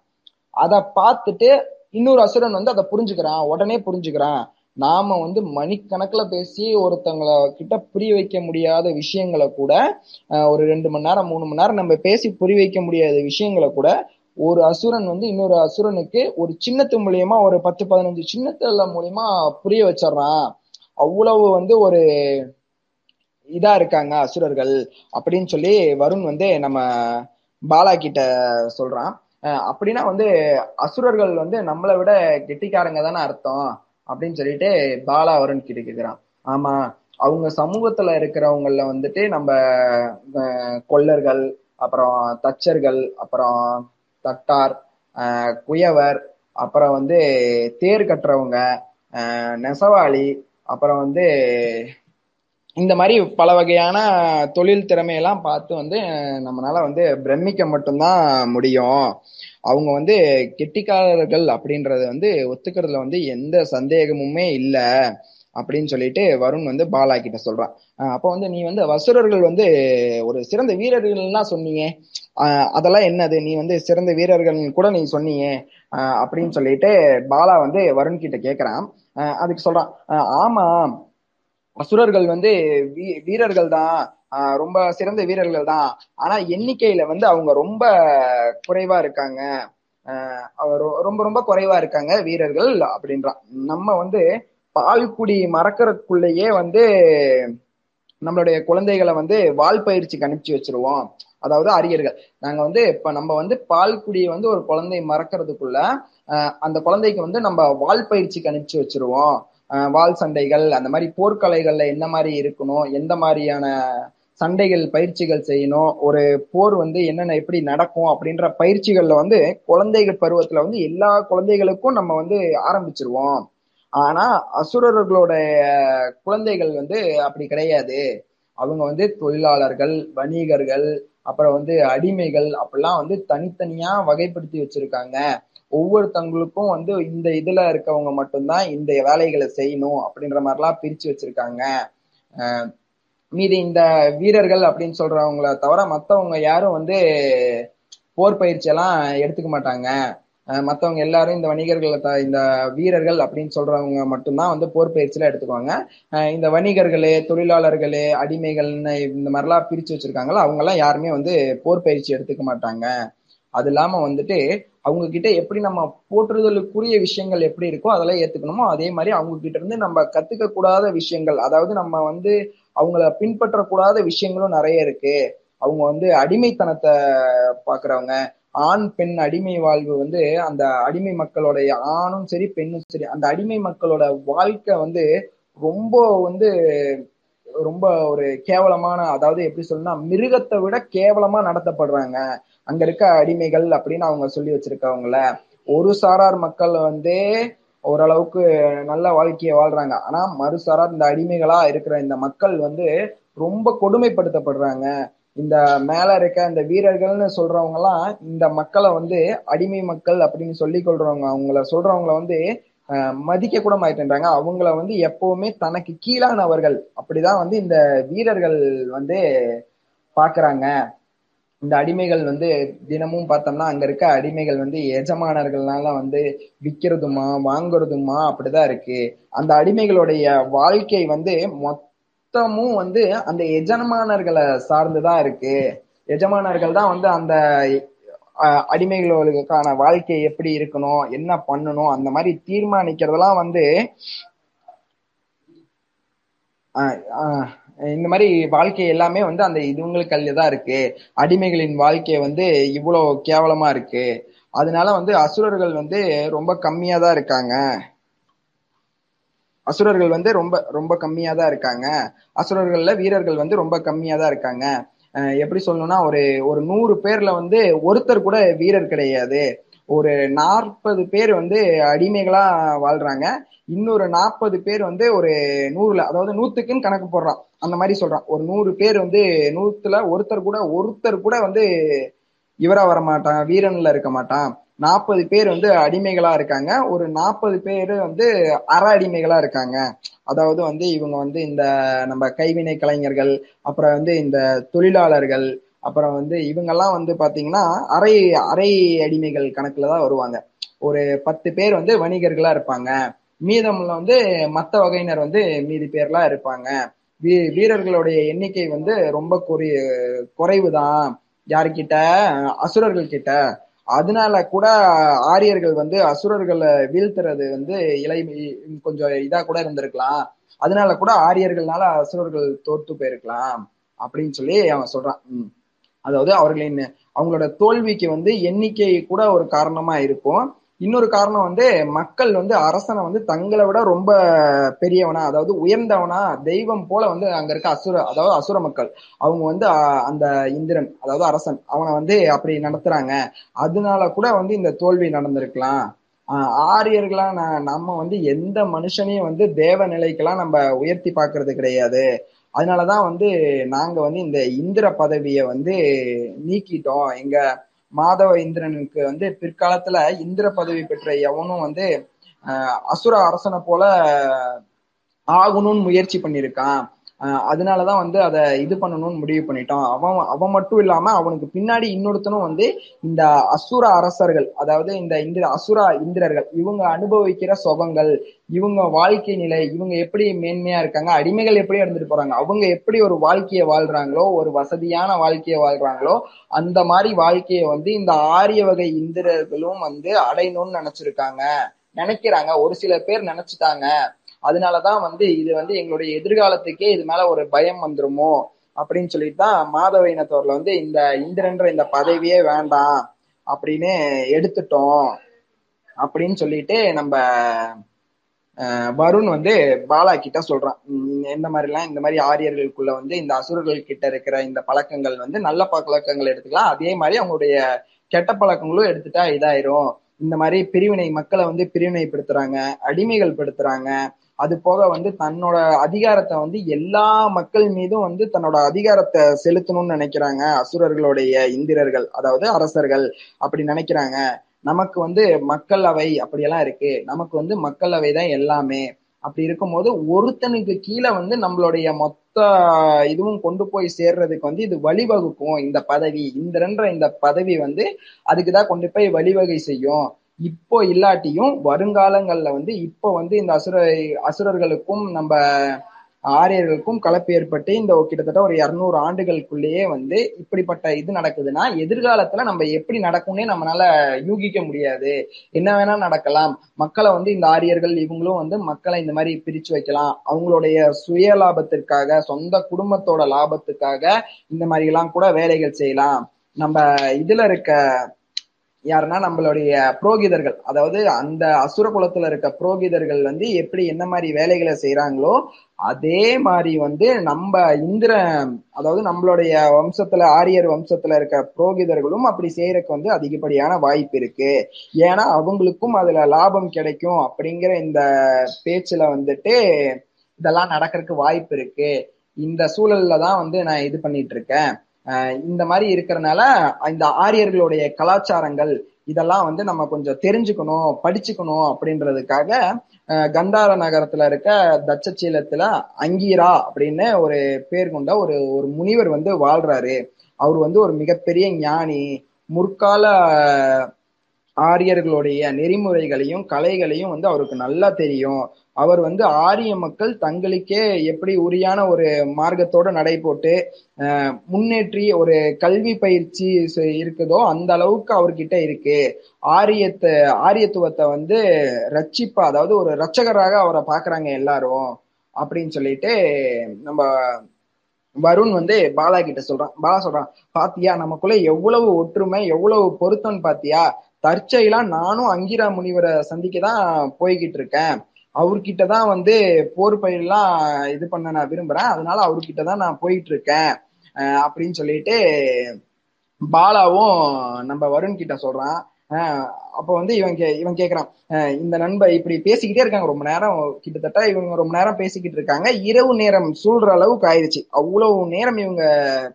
அதை பார்த்துட்டு இன்னொரு அசுரன் வந்து அதை புரிஞ்சுக்கிறான். உடனே புரிஞ்சுக்கிறான். நாம வந்து மணிக்கணக்குல பேசி ஒருத்தங்கள கிட்ட புரிய வைக்க முடியாத விஷயங்களை கூட ஒரு ரெண்டு மணி நேரம் மூணு மணி நேரம் நம்ம பேசி புரிய வைக்க முடியாத விஷயங்களை கூட ஒரு அசுரன் வந்து இன்னொரு அசுரனுக்கு ஒரு சின்னத்து மூலியமா ஒரு பத்து பதினஞ்சு சின்னத்துல மூலியமா புரிய வச்சிடுறான். அவ்வளவு வந்து ஒரு இதா இருக்காங்க அசுரர்கள் அப்படின்னு சொல்லி வருண் வந்து நம்ம பாலா கிட்ட சொல்றான். அப்படின்னா வந்து அசுரர்கள் வந்து நம்மளை விட கெட்டிக்காரங்க தானே அர்த்தம் அப்படின்னு சொல்லிட்டு பாலா வருண் கிட்ட கேக்குறான். ஆமா அவங்க சமூகத்துல இருக்கிறவங்கள வந்துட்டு நம்ம கொல்லர்கள் அப்புறம் தச்சர்கள் அப்புறம் தட்டார் குயவர் அப்புறம் வந்து தேர் கட்டுறவங்க நெசவாளி அப்புறம் வந்து இந்த மாதிரி பல வகையான தொழில் திறமையெல்லாம் பார்த்து வந்து நம்மளால வந்து பிரமிக்க மட்டும்தான் முடியும். அவங்க வந்து கெட்டிக்காரர்கள் அப்படின்றத வந்து ஒத்துக்கிறதுல வந்து எந்த சந்தேகமுமே இல்லை அப்படின்னு சொல்லிட்டு வருண் வந்து பாலா கிட்ட சொல்றான் அப்போ வந்து நீ வந்து வசுரர்கள் வந்து ஒரு சிறந்த வீரர்கள்லாம் சொன்னீங்க. அதெல்லாம் என்னது? நீ வந்து சிறந்த வீரர்கள் கூட நீ சொன்னீங்க. அப்படின்னு சொல்லிட்டு பாலா வந்து வருண் கிட்ட கேக்குறான் அதுக்கு சொல்றான். ஆமா அசுரர்கள் வந்து வீ- வீரர்கள் தான் ரொம்ப சிறந்த வீரர்கள் தான் ஆனா எண்ணிக்கையில வந்து அவங்க ரொம்ப குறைவா இருக்காங்க. அவர் ரொம்ப ரொம்ப குறைவா இருக்காங்க வீரர்கள் அப்படின்றான். நம்ம வந்து பால்குடி மறக்கிறதுக்குள்ளேயே வந்து நம்மளுடைய குழந்தைகளை வந்து வால் பயிற்சிக்கு அனுப்பிச்சு வச்சிருவோம். அதாவது அரியர்கள். நாங்க வந்து இப்ப நம்ம வந்து பால்குடியை வந்து ஒரு குழந்தை மறக்கிறதுக்குள்ள அந்த குழந்தைக்கு வந்து நம்ம வால் பயிற்சிக்கு அனுப்பிச்சு வச்சிருவோம். வால் சண்டைகள் அந்த மாதிரி போர்க்கலைகள்ல என்ன மாதிரி இருக்கணும் எந்த மாதிரியான சண்டைகள் பயிற்சிகள் செய்யணும் ஒரு போர் வந்து என்னென்ன எப்படி நடக்கும் அப்படின்ற பயிற்சிகள்ல வந்து குழந்தைகள் பருவத்துல வந்து எல்லா குழந்தைகளுக்கும் நம்ம வந்து ஆரம்பிச்சிருவோம். ஆனா அசுரர்களோட குழந்தைகள் வந்து அப்படி கிடையாது. அவங்க வந்து தொழிலாளர்கள் வணிகர்கள் அப்புறம் வந்து அடிமைகள் அப்படிலாம் வந்து தனித்தனியா வகைப்படுத்தி வச்சிருக்காங்க. ஒவ்வொருத்தவங்களுக்கும் வந்து இந்த இதுல இருக்கவங்க மட்டும்தான் இந்த வேலைகளை செய்யணும் அப்படின்ற மாதிரிலாம் பிரிச்சு வச்சிருக்காங்க. மீதி இந்த வீரர்கள் அப்படின்னு சொல்றவங்கள தவிர மத்தவங்க யாரும் வந்து போர் பயிற்சி எல்லாம் எடுத்துக்க மாட்டாங்க. மற்றவங்க மத்தவங்க எல்லாரும் இந்த வணிகர்களை த- இந்த வீரர்கள் அப்படின்னு சொல்றவங்க மட்டும்தான் வந்து போர் பயிற்சியில எடுத்துக்குவாங்க. இந்த வணிகர்களே தொழிலாளர்களே அடிமைகள்னு இந்த மாதிரிலாம் பிரிச்சு வச்சிருக்காங்களோ அவங்க எல்லாம் யாருமே வந்து போர் பயிற்சி எடுத்துக்க மாட்டாங்க. அது இல்லாம வந்துட்டு அவங்க கிட்ட எப்படி நம்ம போற்றுதலுக்குரிய விஷயங்கள் எப்படி இருக்கோ அதெல்லாம் ஏத்துக்கணுமோ அதே மாதிரி அவங்க கிட்ட இருந்து நம்ம கத்துக்க கூடாத விஷயங்கள் அதாவது நம்ம வந்து அவங்கள பின்பற்றக்கூடாத விஷயங்களும் நிறைய இருக்கு. அவங்க வந்து அடிமைத்தனத்தை பாக்குறவங்க ஆண் பெண் அடிமை வாழ்வு வந்து அந்த அடிமை மக்களுடைய ஆணும் சரி பெண்ணும் சரி அந்த அடிமை மக்களோட வாழ்க்கை வந்து ரொம்ப வந்து ரொம்ப ஒரு கேவலமான அதாவது எப்படி சொல்லணும்னா மிருகத்தை விட கேவலமா நடத்தப்படுறாங்க. அங்க இருக்க அடிமைகள் அப்படின்னு அவங்க சொல்லி வச்சிருக்கவங்கள ஒரு சாரார் மக்கள் வந்து ஓரளவுக்கு நல்ல வாழ்க்கையை வாழ்றாங்க. ஆனா மறுசாரார் இந்த அடிமைகளா இருக்கிற இந்த மக்கள் வந்து ரொம்ப கொடுமைப்படுத்தப்படுறாங்க. இந்த மேல இருக்க இந்த வீரர்கள்னு சொல்றவங்க எல்லாம் இந்த மக்களை வந்து அடிமை மக்கள் அப்படின்னு சொல்லி கொள்றவங்க அவங்கள சொல்றவங்கள வந்து மதிக்க கூட மாட்டேன்றாங்க. அவங்கள வந்து எப்பவுமே தனக்கு கீழானவர்கள் அப்படிதான் வந்து இந்த வீரர்கள் வந்து பாக்குறாங்க இந்த அடிமைகள் வந்து தினமும் பார்த்தோம்னா அங்க இருக்க அடிமைகள் வந்து எஜமானர்கள்னால வந்து விக்கிறதுமா வாங்குறதுமா அப்படிதான் இருக்கு. அந்த அடிமைகளுடைய வாழ்க்கை வந்து மொத்தமும் வந்து அந்த எஜமானர்களை சார்ந்துதான் இருக்கு. எஜமானர்கள் தான் வந்து அந்த அடிமைகளுக்கான வாழ்க்கை எப்படி இருக்கணும் என்ன பண்ணணும் அந்த மாதிரி தீர்மானிக்கிறதெல்லாம் வந்து ஆஹ் இந்த மாதிரி வாழ்க்கை எல்லாமே வந்து அந்த இதுங்களுக்கு தான் இருக்கு. அடிமைகளின் வாழ்க்கை வந்து இவ்வளவு கேவலமா இருக்கு. அதனால வந்து அசுரர்கள் வந்து ரொம்ப கம்மியா தான் இருக்காங்க. அசுரர்கள் வந்து ரொம்ப ரொம்ப கம்மியா தான் இருக்காங்க. அசுரர்கள்ல வீரர்கள் வந்து ரொம்ப கம்மியா தான் இருக்காங்க. எப்படி சொல்லணும்னா ஒரு ஒரு நூறு பேர்ல வந்து ஒருத்தர் கூட வீரர் கிடையாது. ஒரு நாற்பது பேர் வந்து அடிமைகளா வாழ்றாங்க. இன்னொரு நாற்பது பேர் வந்து ஒரு நூறுல அதாவது நூத்துக்குன்னு கணக்கு போடுறான். அந்த மாதிரி சொல்றான். ஒரு நூறு பேர் வந்து நூத்துல ஒருத்தர் கூட ஒருத்தர் கூட வந்து இவரா வர மாட்டான் வீரன்ல இருக்க மாட்டான். நாற்பது பேர் வந்து அடிமைகளா இருக்காங்க. ஒரு நாற்பது பேர் வந்து அற அடிமைகளா இருக்காங்க. அதாவது வந்து இவங்க வந்து இந்த நம்ம கைவினை கலைஞர்கள் அப்புறம் வந்து இந்த தொழிலாளர்கள் அப்புறம் வந்து இவங்கெல்லாம் வந்து பாத்தீங்கன்னா அரை அரை அடிமைகள் கணக்குல தான் வருவாங்க. ஒரு பத்து பேர் வந்து வணிகர்களா இருப்பாங்க. மீதம்ல வந்து மத்த வகையினர் வந்து மீதி பேர்லாம் இருப்பாங்க. வீ வீரர்களுடைய எண்ணிக்கை வந்து ரொம்ப குறை குறைவுதான். யாருக்கிட்ட அசுரர்கள் கிட்ட அதனால கூட ஆரியர்கள் வந்து அசுரர்களை வீழ்த்துறது வந்து இலை கொஞ்சம் இதா கூட இருந்திருக்கலாம். அதனால கூட ஆரியர்கள்னால அசுரர்கள் தோத்து போயிருக்கலாம். அப்படின்னு சொல்லி அவன் சொல்றான். உம் அதாவது அவர்களின் அவங்களோட தோல்விக்கு வந்து எண்ணிக்கை கூட ஒரு காரணமா இருக்கும். இன்னொரு காரணம் வந்து மக்கள் வந்து அரசனை வந்து தங்களை விட ரொம்ப பெரியவனா அதாவது உயர்ந்தவனா தெய்வம் போல வந்து அங்க இருக்க அசுர அதாவது அசுர மக்கள். அவங்க வந்து அந்த இந்திரன் அதாவது அரசன் அவனை வந்து அப்படி நடத்துறாங்க. அதனால கூட வந்து இந்த தோல்வி நடந்திருக்கலாம். ஆஹ், ஆரியர்களா நம்ம வந்து எந்த மனுஷனையும் வந்து தேவ நிலைக்கெல்லாம் நம்ம உயர்த்தி பாக்குறது கிடையாது. அதனாலதான் வந்து நாங்க வந்து இந்த இந்திர பதவியை வந்து நீக்கிட்டோம். எங்க மாதவ இந்திரனுக்கு வந்து பிற்காலத்துல இந்திர பதவி பெற்ற எவனும் வந்து அஹ் அசுர அரசனை போல ஆகணும்னு முயற்சி பண்ணியிருக்கான். அதனாலதான் வந்து அதை இது பண்ணணும்னு முடிவு பண்ணிட்டோம் அவன் அவன் மட்டும் இல்லாம அவனுக்கு பின்னாடி இன்னொருத்தனும் வந்து இந்த அசுர அரசர்கள் அதாவது இந்த இந்திர அசுரா இந்திரர்கள் இவங்க அனுபவிக்கிற சுகங்கள் இவங்க வாழ்க்கை நிலை இவங்க எப்படி மேன்மையா இருக்காங்க அடிமைகள் எப்படி இருந்துட்டு போறாங்க அவங்க எப்படி ஒரு வாழ்க்கையை வாழ்றாங்களோ ஒரு வசதியான வாழ்க்கையை வாழ்றாங்களோ அந்த மாதிரி வாழ்க்கையை வந்து இந்த ஆரிய வகை இந்திரர்களும் வந்து அடையணும்னு நினைச்சிருக்காங்க. நினைக்கிறாங்க. ஒரு சில பேர் நினைச்சிட்டாங்க. அதனாலதான் வந்து இது வந்து எங்களுடைய எதிர்காலத்துக்கே இது மேல ஒரு பயம் வந்துருமோ அப்படின்னு சொல்லிட்டு தான் மாதவ இனத்தோர்ல வந்து இந்த இந்திரன்ற இந்த பதவியே வேண்டாம் அப்படின்னு எடுத்துட்டோம் அப்படின்னு சொல்லிட்டு நம்ம வருண் வந்து பாலா கிட்ட சொல்றான் இந்த மாதிரிலாம் இந்த மாதிரி ஆரியர்களுக்குள்ள வந்து இந்த அசுரர்கள் கிட்ட இருக்கிற இந்த பழக்கங்கள் வந்து நல்ல பழக்கங்கள் எடுத்துக்கலாம். அதே மாதிரி அவங்களுடைய கெட்ட பழக்கங்களும் எடுத்துட்டா இதாயிரும். இந்த மாதிரி பிரிவினை மக்களை வந்து பிரிவினைப்படுத்துறாங்க அடிமைகள் படுத்துறாங்க அது போக வந்து தன்னோட அதிகாரத்தை வந்து எல்லா மக்கள் மீதும் வந்து தன்னோட அதிகாரத்தை செலுத்தணும்னு நினைக்கிறாங்க. அசுரர்களுடைய இந்திரர்கள் அதாவது அரசர்கள் அப்படி நினைக்கிறாங்க. நமக்கு வந்து மக்களவை அப்படியெல்லாம் இருக்கு. நமக்கு வந்து மக்களவை தான் எல்லாமே. அப்படி இருக்கும்போது ஒருத்தனுக்கு கீழே வந்து நம்மளுடைய மொத்த இதுவும் கொண்டு போய் சேர்றதுக்கு வந்து இது வழிவகுக்கும். இந்த பதவி இந்திரன்ற இந்த பதவி வந்து அதுக்குதான் கொண்டு போய் வழிவகை செய்யும். இப்போ இல்லாட்டியும் வருங்காலங்கள்ல வந்து இப்போ வந்து இந்த அசுர அசுரர்களுக்கும் நம்ம ஆரியர்களுக்கும் கலப்பு ஏற்பட்டு இந்த கிட்டத்தட்ட ஒரு இருநூறு ஆண்டுகளுக்குள்ளேயே வந்து இப்படிப்பட்ட இது நடக்குதுன்னா எதிர்காலத்துல நம்ம எப்படி நடக்கும்னே நம்மளால யூகிக்க முடியாது. என்ன வேணா நடக்கலாம். மக்களை வந்து இந்த ஆரியர்கள் இவங்களும் வந்து மக்களை இந்த மாதிரி பிரிச்சு வைக்கலாம். அவங்களுடைய சுய லாபத்திற்காக சொந்த குடும்பத்தோட லாபத்துக்காக இந்த மாதிரி எல்லாம் கூட வேலைகள் செய்யலாம். நம்ம இதுல இருக்க யாருன்னா நம்மளுடைய புரோகிதர்கள். அதாவது அந்த அசுர குலத்துல இருக்க புரோகிதர்கள் வந்து எப்படி என்ன மாதிரி வேலைகளை செய்யறாங்களோ அதே மாதிரி வந்து நம்ம இந்திர அதாவது நம்மளுடைய வம்சத்துல ஆரியர் வம்சத்துல இருக்க புரோகிதர்களும் அப்படி செய்யறதுக்கு வந்து அதிகப்படியான வாய்ப்பு இருக்கு. ஏன்னா அவங்களுக்கும் அதுல லாபம் கிடைக்கும் அப்படிங்கிற இந்த பேச்சுல வந்துட்டு இதெல்லாம் நடக்கிறதுக்கு வாய்ப்பு இருக்கு. இந்த சூழல்ல தான் வந்து நான் இது பண்ணிட்டு இருக்கேன். இந்த மாதிரி இருக்கிறனால இந்த ஆரியர்களுடைய கலாச்சாரங்கள் இதெல்லாம் வந்து நம்ம கொஞ்சம் தெரிஞ்சுக்கணும் படிச்சுக்கணும் அப்படின்றதுக்காக அஹ் கந்தார நகரத்துல இருக்க தட்சசீலத்துல அங்கீரா அப்படின்னு ஒரு பேர் கொண்ட ஒரு ஒரு முனிவர் வந்து வாழ்றாரு. அவர் வந்து ஒரு மிகப்பெரிய ஞானி. முற்கால ஆரியர்களுடைய நெறிமுறைகளையும் கலைகளையும் வந்து அவருக்கு நல்லா தெரியும். அவர் வந்து ஆரிய மக்கள் தங்களுக்கே எப்படி உரியான ஒரு மார்க்கத்தோட நடை போட்டு முன்னேற்றி ஒரு கல்வி பயிற்சி செ- இருக்குதோ அந்த அளவுக்கு அவர்கிட்ட இருக்கு. ஆரியத்தை ஆரியத்துவத்தை வந்து ரட்சிப்பா அதாவது ஒரு ரட்சகராக அவரை பாக்குறாங்க எல்லாரும் அப்படின்னு சொல்லிட்டு நம்ம வருண் வந்து பாலா கிட்ட சொல்றான். பாலா சொல்றான் பாத்தியா நமக்குள்ள எவ்வளவு ஒற்றுமை எவ்வளவு பொருத்தம் பாத்தியா? தற்செயலா நானும் அங்கிரா முனிவரை சந்திக்க தான் போய்கிட்டு இருக்கேன் அவர்கிட்ட தான் வந்து போர் பயிரெல்லாம் இது பண்ண நான் விரும்புறேன். அதனால அவர்கிட்ட தான் நான் போயிட்டு இருக்கேன் அப்படின்னு சொல்லிட்டு பாலாவும் நம்ம வருண் கிட்ட சொல்றான். அப்போ வந்து இவன் கே இவன் கேக்குறான் இந்த நண்பர் இப்படி பேசிக்கிட்டே இருக்காங்க ரொம்ப நேரம் கிட்டத்தட்ட இவங்க ரொம்ப நேரம் பேசிக்கிட்டு இருக்காங்க. இரவு நேரம் சூழ்ற அளவுக்கு ஆயிடுச்சு. அவ்வளவு நேரம் இவங்க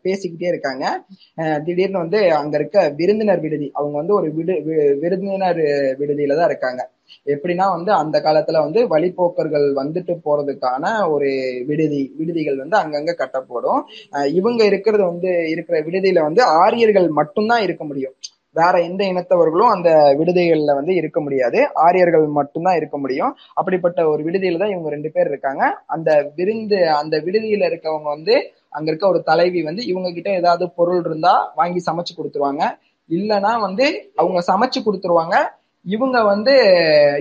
பேசிக்கிட்டே இருக்காங்க. திடீர்னு வந்து அங்க இருக்க விருந்தினர் விடுதி அவங்க வந்து ஒரு விடு வி- விருந்தினர் விடுதியில தான் இருக்காங்க. எப்படின்னா வந்து அந்த காலத்துல வந்து வழிப்போக்கர்கள் வந்துட்டு போறதுக்கான ஒரு விடுதி விடுதிகள் வந்து அங்கங்க கட்டப்படும். இவங்க இருக்கிறது வந்து இருக்கிற விடுதியில வந்து ஆரியர்கள் மட்டும்தான் இருக்க முடியும். வேற எந்த இனத்தவர்களும் அந்த விடுதிகள்ல வந்து இருக்க முடியாது. ஆரியர்கள் மட்டும்தான் இருக்க முடியும். அப்படிப்பட்ட ஒரு விடுதியில தான் இவங்க ரெண்டு பேர் இருக்காங்க. அந்த விருந்து அந்த விடுதியில இருக்கவங்க வந்து அங்க இருக்க ஒரு தலைவி வந்து இவங்க கிட்ட ஏதாவது பொருள் இருந்தா வாங்கி சமைச்சு கொடுத்துருவாங்க. இல்லைன்னா வந்து அவங்க சமைச்சு கொடுத்துருவாங்க. இவங்க வந்து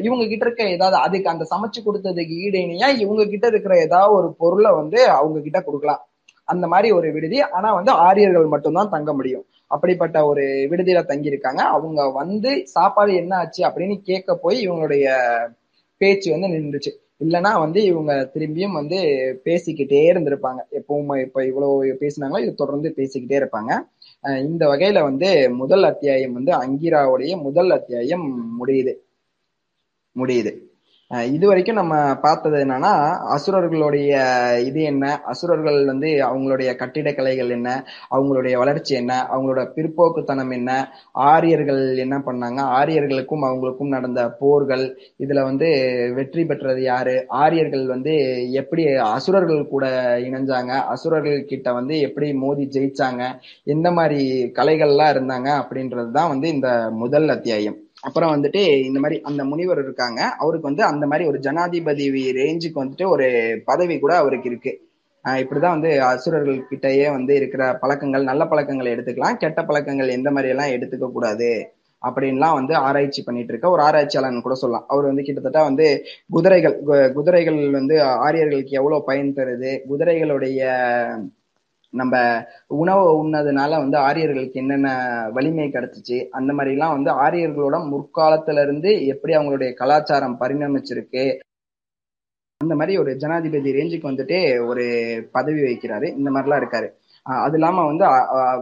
இவங்க கிட்ட இருக்க ஏதாவது அதுக்கு அந்த சமைச்சு கொடுத்ததுக்கு ஈடு இணையா இவங்க கிட்ட இருக்கிற ஏதாவது ஒரு பொருளை வந்து அவங்க கிட்ட கொடுக்கலாம். அந்த மாதிரி ஒரு விடுதி. ஆனா வந்து ஆரியர்கள் மட்டும்தான் தங்க முடியும். அப்படிப்பட்ட ஒரு விடுதியில தங்கியிருக்காங்க. அவங்க வந்து சாப்பாடு என்ன ஆச்சு அப்படின்னு கேட்க போய் இவங்களுடைய பேச்சு வந்து நின்றுச்சு. இல்லைன்னா வந்து இவங்க திரும்பியும் வந்து பேசிக்கிட்டே இருந்திருப்பாங்க. எப்பவும் இப்ப இவ்வளவு பேசினாங்களோ இது தொடர்ந்து பேசிக்கிட்டே இருப்பாங்க. இந்த வகையில வந்து முதல் அத்தியாயம் வந்து அங்கிராவுடைய முதல் அத்தியாயம் முடியுது. முடியுது. இது வரைக்கும் நம்ம பார்த்தது என்னன்னா அசுரர்களுடைய இது என்ன? அசுரர்கள் வந்து அவங்களுடைய கட்டிடக்கலைகள் என்ன? அவங்களுடைய வளர்ச்சி என்ன? அவங்களோட பிற்போக்குத்தனம் என்ன? ஆரியர்கள் என்ன பண்ணாங்க? ஆரியர்களுக்கும் அவங்களுக்கும் நடந்த போர்கள் இதுல வந்து வெற்றி பெற்றது யாரு? ஆரியர்கள் வந்து எப்படி அசுரர்கள் கூட இணைஞ்சாங்க? அசுரர்கள் கிட்ட வந்து எப்படி மோதி ஜெயிச்சாங்க? எந்த மாதிரி கலைகள்லாம் இருந்தாங்க அப்படின்றது தான் வந்து இந்த முதல் அத்தியாயம். அப்புறம் வந்துட்டு இந்த மாதிரி அந்த முனிவர் இருக்காங்க. அவருக்கு வந்து அந்த மாதிரி ஒரு ஜனாதிபதி ரேஞ்சுக்கு வந்துட்டு ஒரு பதவி கூட அவருக்கு இருக்கு. இப்படிதான் வந்து அசுரர்கள் கிட்டயே வந்து இருக்கிற பழக்கங்கள் நல்ல பழக்கங்களை எடுத்துக்கலாம். கெட்ட பழக்கங்கள் எந்த மாதிரி எல்லாம் எடுத்துக்க கூடாது அப்படின்லாம் வந்து ஆராய்ச்சி பண்ணிட்டு இருக்க ஒரு ஆராய்ச்சியாளன் கூட சொல்லலாம். அவர் வந்து கிட்டத்தட்ட வந்து குதிரைகள் கு- குதிரைகள் வந்து ஆரியர்களுக்கு எவ்வளவு பயன் தருது குதிரைகளுடைய நம்ம உணவு உண்ணதுனால வந்து ஆரியர்களுக்கு என்னென்ன வலிமை கிடைச்சிச்சு அந்த மாதிரி எல்லாம் வந்து ஆரியர்களோட முற்காலத்துல இருந்து எப்படி அவங்களுடைய கலாச்சாரம் பரிணமிச்சிருக்கு அந்த மாதிரி ஒரு ஜனாதிபதி ரேஞ்சுக்கு வந்துட்டு ஒரு பதவி வைக்கிறாரு இந்த மாதிரிலாம் இருக்காரு. அது இல்லாம வந்து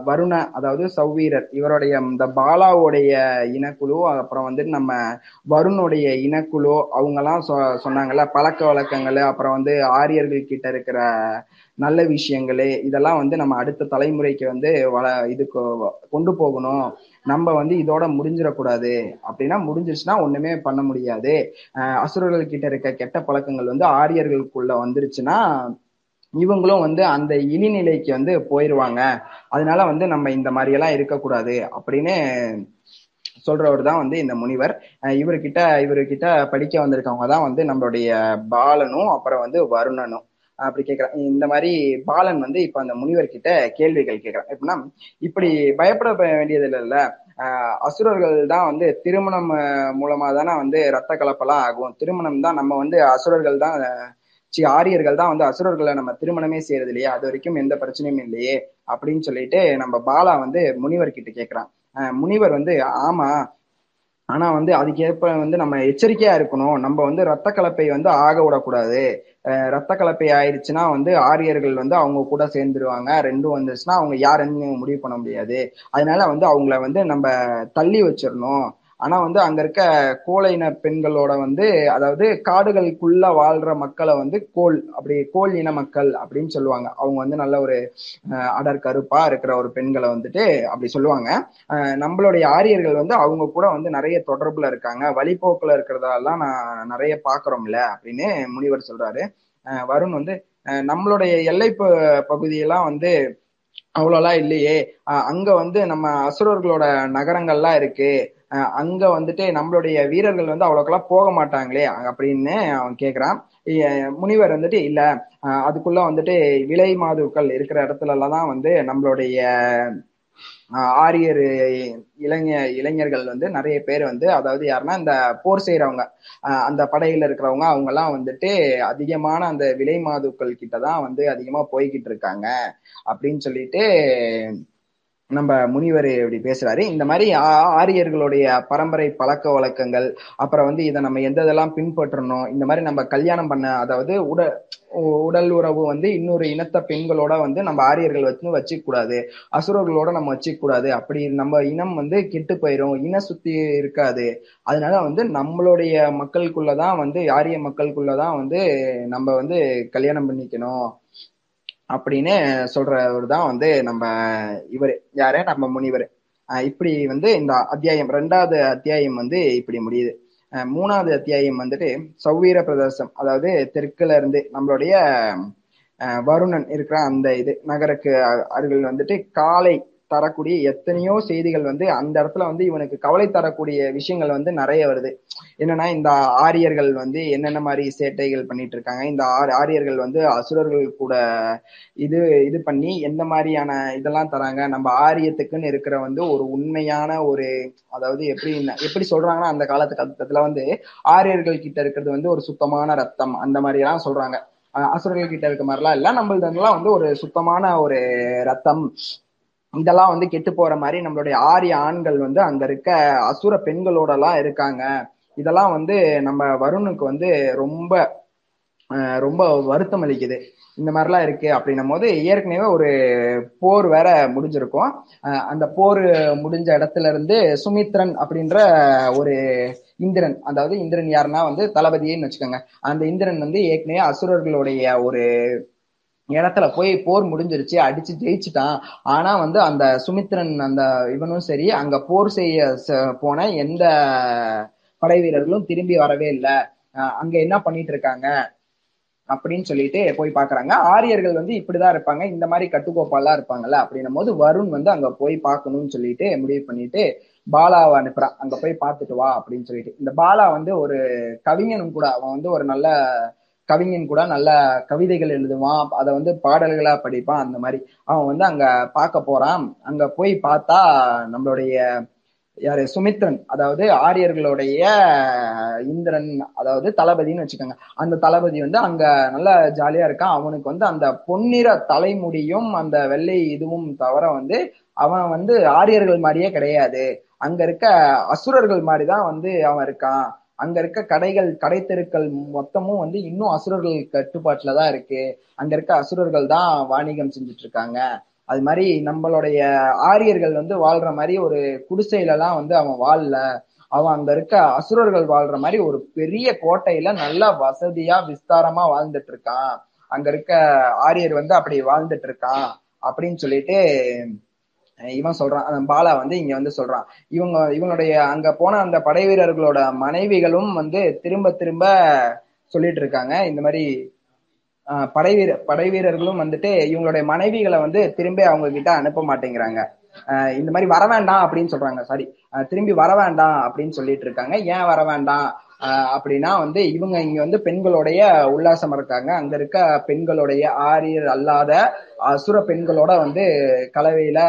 வருண அதாவது சௌவீரர் இவருடைய இந்த பாலாவுடைய இனக்குழு அப்புறம் வந்து நம்ம வருணுடைய இனக்குழு அவங்கெல்லாம் சொ சொன்னாங்கல்ல பழக்க வழக்கங்கள் அப்புறம் வந்து ஆரியர்கள் கிட்ட இருக்கிற நல்ல விஷயங்களே இதெல்லாம் வந்து நம்ம அடுத்த தலைமுறைக்கு வந்து வள இது கொ- கொண்டு போகணும். நம்ம வந்து இதோட முடிஞ்சிடக்கூடாது. அப்படின்னா முடிஞ்சிருச்சுன்னா ஒண்ணுமே பண்ண முடியாது. அஹ் அசுரர்கள் கிட்ட இருக்க கெட்ட பழக்கங்கள் வந்து ஆரியர்களுக்குள்ள வந்துருச்சுன்னா இவங்களும் வந்து அந்த இழிநிலைக்கு வந்து போயிருவாங்க. அதனால வந்து நம்ம இந்த மாதிரி எல்லாம் இருக்கக்கூடாது அப்படின்னு சொல்றவர் தான் வந்து இந்த முனிவர். அஹ் இவர்கிட்ட இவர்கிட்ட படிக்க வந்திருக்கவங்க தான் வந்து நம்மளுடைய பாலனும் அப்புறம் வந்து வருணனும். அப்படி கேட்கிறான் இந்த மாதிரி பாலன் வந்து இப்ப அந்த முனிவர் கிட்ட கேள்விகள் கேட்கிறான் எப்படின்னா இப்படி பயப்பட வேண்டியது இல்லைல்ல ஆஹ் அசுரர்கள் தான் வந்து திருமணம் மூலமா தானே வந்து ரத்த கலப்பெல்லாம் ஆகும். திருமணம் தான் நம்ம வந்து அசுரர்கள் தான் சி ஆரியர்கள் தான் வந்து அசுரர்களை நம்ம திருமணமே செய்யறது இல்லையே அது வரைக்கும் எந்த பிரச்சனையும் இல்லையே அப்படின்னு சொல்லிட்டு நம்ம பாலா வந்து முனிவர் கிட்ட கேட்கிறான் முனிவர் வந்து ஆமா ஆனா வந்து அதுக்கேற்ப வந்து நம்ம எச்சரிக்கையா இருக்கணும். நம்ம வந்து ரத்த கலப்பை வந்து ஆக விடக்கூடாது. ரத்த கலப்பை ஆயிடுச்சுன்னா வந்து ஆரியர்கள் வந்து அவங்க கூட சேர்ந்துருவாங்க. ரெண்டும் வந்துச்சுன்னா அவங்க யாருன்னு முடிவு பண்ண முடியாது. அதனால வந்து அவங்கள வந்து நம்ம தள்ளி வச்சிடணும். ஆனா வந்து அங்க இருக்க கோழையின பெண்களோட வந்து அதாவது காடுகளுக்குள்ள வாழ்ற மக்களை வந்து கோல் அப்படி கோல் இன மக்கள் அப்படின்னு சொல்லுவாங்க. அவங்க வந்து நல்ல ஒரு அடர் கருப்பா இருக்கிற ஒரு பெண்களை வந்துட்டு அப்படி சொல்லுவாங்க. நம்மளுடைய ஆரியர்கள் வந்து அவங்க கூட வந்து நிறைய தொடர்புல இருக்காங்க. வழிபோக்குல இருக்கிறதெல்லாம் நான் நிறைய பாக்குறோம்ல அப்படின்னு முனிவர் சொல்றாரு. வருண் வந்து நம்மளுடைய எல்லை ப- பகுதியெல்லாம் வந்து அவ்வளோலாம் இல்லையே. அங்க வந்து நம்ம அசுரர்களோட நகரங்கள்லாம் இருக்கு. அங்க வந்துட்டு நம்மளுடைய வீரர்கள் வந்து அவ்வளோக்கெல்லாம் போக மாட்டாங்களே அப்படின்னு அவன் கேக்குறான். முனிவர் வந்துட்டு இல்ல அதுக்குள்ள வந்துட்டு விலை மாதுக்கள் இருக்கிற இடத்துல எல்லாம் தான் வந்து நம்மளுடைய ஆரியர் இளைஞ இளைஞர்கள் வந்து நிறைய பேர் வந்து அதாவது யாருன்னா இந்த போர் செய்யறவங்க அந்த படையில இருக்கிறவங்க அவங்க எல்லாம் வந்துட்டு அதிகமான அந்த விலை மாதுக்கள் கிட்ட தான் வந்து அதிகமா போய்கிட்டு இருக்காங்க. அப்படின்னு சொல்லிட்டு நம்ம முனிவர் இப்படி பேசுறாரு. இந்த மாதிரி ஆ- ஆரியர்களுடைய பரம்பரை பழக்க வழக்கங்கள் அப்புறம் வந்து இதை நம்ம எந்த இதெல்லாம் பின்பற்றணும் இந்த மாதிரி நம்ம கல்யாணம் பண்ண அதாவது உட உடல் உறவு வந்து இன்னொரு இனத்த பெண்களோட வந்து நம்ம ஆரியர்கள் வச்சு வச்சுக்க கூடாது அசுரர்களோட நம்ம வச்சுக்க கூடாது அப்படி நம்ம இனம் வந்து கெட்டு போயிரும் இன சுத்தி இருக்காது. அதனால வந்து நம்மளுடைய மக்களுக்குள்ளதான் வந்து ஆரிய மக்களுக்குள்ளதான் வந்து நம்ம வந்து கல்யாணம் பண்ணிக்கணும். அப்படின்னு சொல்றவர் தான் வந்து நம்ம இவர். யாரு? நம்ம முனிவர். இப்படி வந்து இந்த அத்தியாயம் ரெண்டாவது அத்தியாயம் வந்து இப்படி முடியுது. மூணாவது அத்தியாயம் வந்துட்டு சௌவீர பிரதேசம் அதாவது தெற்குல இருந்து நம்மளுடைய வருணன் இருக்கிற அந்த இது நகருக்கு அருகில் வந்துட்டு காலை தரக்கூடிய எத்தனையோ செய்திகள் வந்து அந்த இடத்துல வந்து இவனுக்கு கவலை தரக்கூடிய விஷயங்கள் வந்து நிறைய வருது. என்னன்னா இந்த ஆரியர்கள் வந்து என்னென்ன மாதிரி சேட்டைகள் பண்ணிட்டு இருக்காங்க. இந்த ஆர்- ஆரியர்கள் வந்து அசுரர்கள் கூட இது இது பண்ணி எந்த மாதிரியான இதெல்லாம் தராங்க. நம்ம ஆரியத்துக்குன்னு இருக்கிற வந்து ஒரு உண்மையான ஒரு அதாவது எப்படி எப்படி சொல்றாங்கன்னா அந்த காலத்துக்கு வந்து ஆரியர்கள் கிட்ட இருக்கிறது வந்து ஒரு சுத்தமான ரத்தம். அந்த மாதிரி எல்லாம் சொல்றாங்க அசுரர்கள் கிட்ட இருக்க மாதிரிலாம் இல்ல. நம்மளதெல்லாம் வந்து ஒரு சுத்தமான ஒரு ரத்தம். இதெல்லாம் வந்து கெட்டு போற மாதிரி நம்மளுடைய ஆரிய ஆண்கள் வந்து அங்க இருக்க அசுர பெண்களோட எல்லாம் இருக்காங்க. இதெல்லாம் வந்து நம்ம வருணுக்கு வந்து ரொம்ப ரொம்ப வருத்தம் அளிக்குது. இந்த மாதிரிலாம் இருக்கு அப்படின்னும் போது ஏற்கனவே ஒரு போர் வேற முடிஞ்சிருக்கும். அந்த போர் முடிஞ்ச இடத்துல இருந்து சுமித்ரன் அப்படின்ற ஒரு இந்திரன் அதாவது இந்திரன் யாருன்னா வந்து தளபதியேன்னு வச்சுக்கோங்க. அந்த இந்திரன் வந்து ஏற்கனவே அசுரர்களுடைய ஒரு இடத்துல போய் போர் முடிஞ்சிருச்சு அடிச்சு ஜெயிச்சுட்டான். ஆனா வந்து அந்த சுமித்ரன் அந்த இவனும் சரி அங்க போர் செய்ய ச- போன எந்த படை வீரர்களும் திரும்பி வரவே இல்லை. அங்க என்ன பண்ணிட்டு இருக்காங்க அப்படின்னு சொல்லிட்டு போய் பாக்குறாங்க. ஆரியர்கள் வந்து இப்படிதான் இருப்பாங்க. இந்த மாதிரி கட்டுக்கோப்பாலாம் இருப்பாங்கல்ல அப்படின்னும் போது வருண் வந்து அங்க போய் பார்க்கணும்னு சொல்லிட்டு முடிவு பண்ணிட்டு பாலாவை அனுப்புறான். அங்க போய் பார்த்துட்டு வா அப்படின்னு சொல்லிட்டு. இந்த பாலா வந்து ஒரு கவிஞனும் கூட அவன் வந்து ஒரு நல்ல கவிஞன் கூட நல்ல கவிதைகள் எழுதுவான் அதை வந்து பாடல்களா படிப்பான் அந்த மாதிரி. அவன் வந்து அங்க பார்க்க போறான். அங்க போய் பார்த்தா நம்மளுடைய யாரு சுமித்ரன் அதாவது ஆரியர்களுடைய இந்திரன் அதாவது தளபதின்னு வச்சுக்கோங்க. அந்த தளபதி வந்து அங்க நல்லா ஜாலியா இருக்கான். அவனுக்கு வந்து அந்த பொன்னிற தலைமுடியும் அந்த வெள்ளை இதுவும் தவிர வந்து அவன் வந்து ஆரியர்கள் மாதிரியே கிடையாது. அங்க இருக்க அசுரர்கள் மாதிரி தான் வந்து அவன் இருக்கான். அங்க இருக்க கடைகள் கடை தெருக்கள் மொத்தமும் வந்து இன்னும் அசுரர்கள் கட்டுப்பாட்டுல தான் இருக்கு. அங்க இருக்க அசுரர்கள் தான் வாணிகம் செஞ்சுட்டு இருக்காங்க அது மாதிரி நம்மளுடைய ஆரியர்கள் வந்து வாழ்ற மாதிரி ஒரு குடிசையில எல்லாம் வந்து அவன் வாழல. அவன் அங்க இருக்க அசுரர்கள் வாழ்ற மாதிரி ஒரு பெரிய கோட்டையில நல்லா வசதியா விஸ்தாரமா வாழ்ந்துட்டு இருக்கான் அங்க இருக்க ஆரியர் வந்து அப்படி வாழ்ந்துட்டு இருக்கான் அப்படின்னு சொல்லிட்டு இவன் சொல்றான் அந்த பாலா வந்து இங்க வந்து சொல்றான். இவங்க இவனுடைய அங்க போன அந்த படை வீரர்களோட மனைவிகளும் வந்து திரும்ப திரும்ப சொல்லிட்டு இருக்காங்க. இந்த மாதிரி ஆஹ் படை வீர படை வீரர்களும் வந்துட்டு இவங்களுடைய மனைவிகளை வந்து திரும்பி அவங்க கிட்ட அனுப்ப மாட்டேங்கிறாங்க. இந்த மாதிரி வர வேண்டாம் அப்படின்னு சொல்றாங்க சாரி திரும்பி வர வேண்டாம் அப்படின்னு சொல்லிட்டு இருக்காங்க. ஏன் வர வேண்டாம்? அப்படின்னா வந்து இவங்க இங்க வந்து பெண்களுடைய உல்லாசம் இருக்காங்க. அங்க இருக்க பெண்களுடைய ஆரியர் அல்லாத அசுர பெண்களோட வந்து கலவையில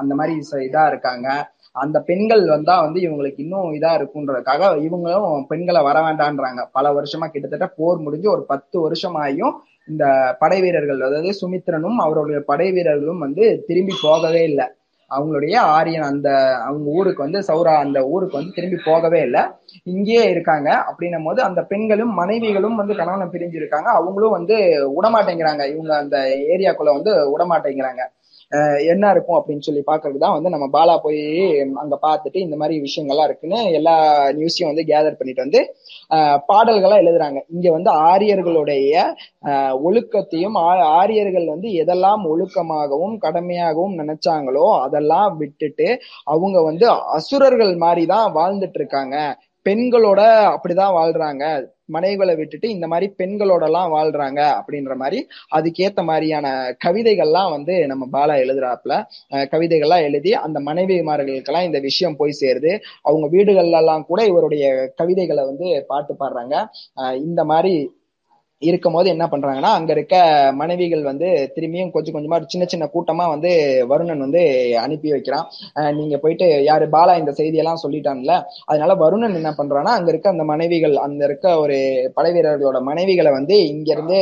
அந்த மாதிரி இதா இருக்காங்க. அந்த பெண்கள் வந்தா வந்து இவங்களுக்கு இன்னும் இதா இருக்குன்றதுக்காக இவங்களும் பெண்களை வர வேண்டான்றாங்க. பல வருஷமா கிட்டத்தட்ட போர் முடிஞ்சு ஒரு பத்து வருஷமாயும் இந்த படை வீரர்கள் அதாவது சுமித்ரனும் அவருடைய படை வீரர்களும் வந்து திரும்பி போகவே இல்லை. அவங்களுடைய ஆரியன் அந்த அவங்க ஊருக்கு வந்து சௌரா அந்த ஊருக்கு வந்து திரும்பி போகவே இல்லை. இங்கேயே இருக்காங்க. அப்படின்னும் போது அந்த பெண்களும் மனைவிகளும் வந்து கணவனை பிரிஞ்சு இருக்காங்க அவங்களும் வந்து விடமாட்டேங்கிறாங்க இவங்க அந்த ஏரியாக்குள்ள வந்து விடமாட்டேங்கிறாங்க என்ன இருக்கும் அப்படின்னு சொல்லி பாக்குறது தான் வந்து நம்ம பாலா போய் அங்க பார்த்துட்டு இந்த மாதிரி விஷயங்கள்லாம் இருக்குன்னு எல்லா நியூஸையும் வந்து கேதர் பண்ணிட்டு வந்து அஹ் பாடல்களா எழுதுறாங்க. இங்க வந்து ஆரியர்களுடைய ஒழுக்கத்தையும் ஆ- ஆரியர்கள் வந்து எதெல்லாம் ஒழுக்கமாகவும் கடமையாகவும் நினைச்சாங்களோ அதெல்லாம் விட்டுட்டு அவங்க வந்து அசுரர்கள் மாதிரி தான் வாழ்ந்துட்டு இருக்காங்க. பெண்களோட அப்படிதான் வாழ்றாங்க. மனைவிகளை விட்டுட்டு இந்த மாதிரி பெண்களோட எல்லாம் வாழ்றாங்க அப்படின்ற மாதிரி அதுக்கேத்த மாதிரியான கவிதைகள்லாம் வந்து நம்ம பாலா எழுதுறாப்புல. கவிதைகள்லாம் எழுதி அந்த மனைவிமார்களுக்கெல்லாம் இந்த விஷயம் போய் சேருது. அவங்க வீடுகள்லாம் கூட இவருடைய கவிதைகளை வந்து பாட்டு பாடுறாங்க. இந்த மாதிரி இருக்கும்போது என்ன பண்றாங்கன்னா அங்க இருக்க மனைவிகள் வந்து திரும்பியும் கொஞ்சம் கொஞ்சமா ஒரு சின்ன சின்ன கூட்டமா வந்து வருணன் வந்து அனுப்பி வைக்கிறான். நீங்க போயிட்டு யாரு பாலா இந்த செய்தியெல்லாம் சொல்லிட்டான்ல அதனால வருணன் என்ன பண்றான்னா அங்க இருக்க அந்த மனைவிகள் அந்த இருக்க ஒரு படை வீரர்களோட மனைவிகளை வந்து இங்க இருந்து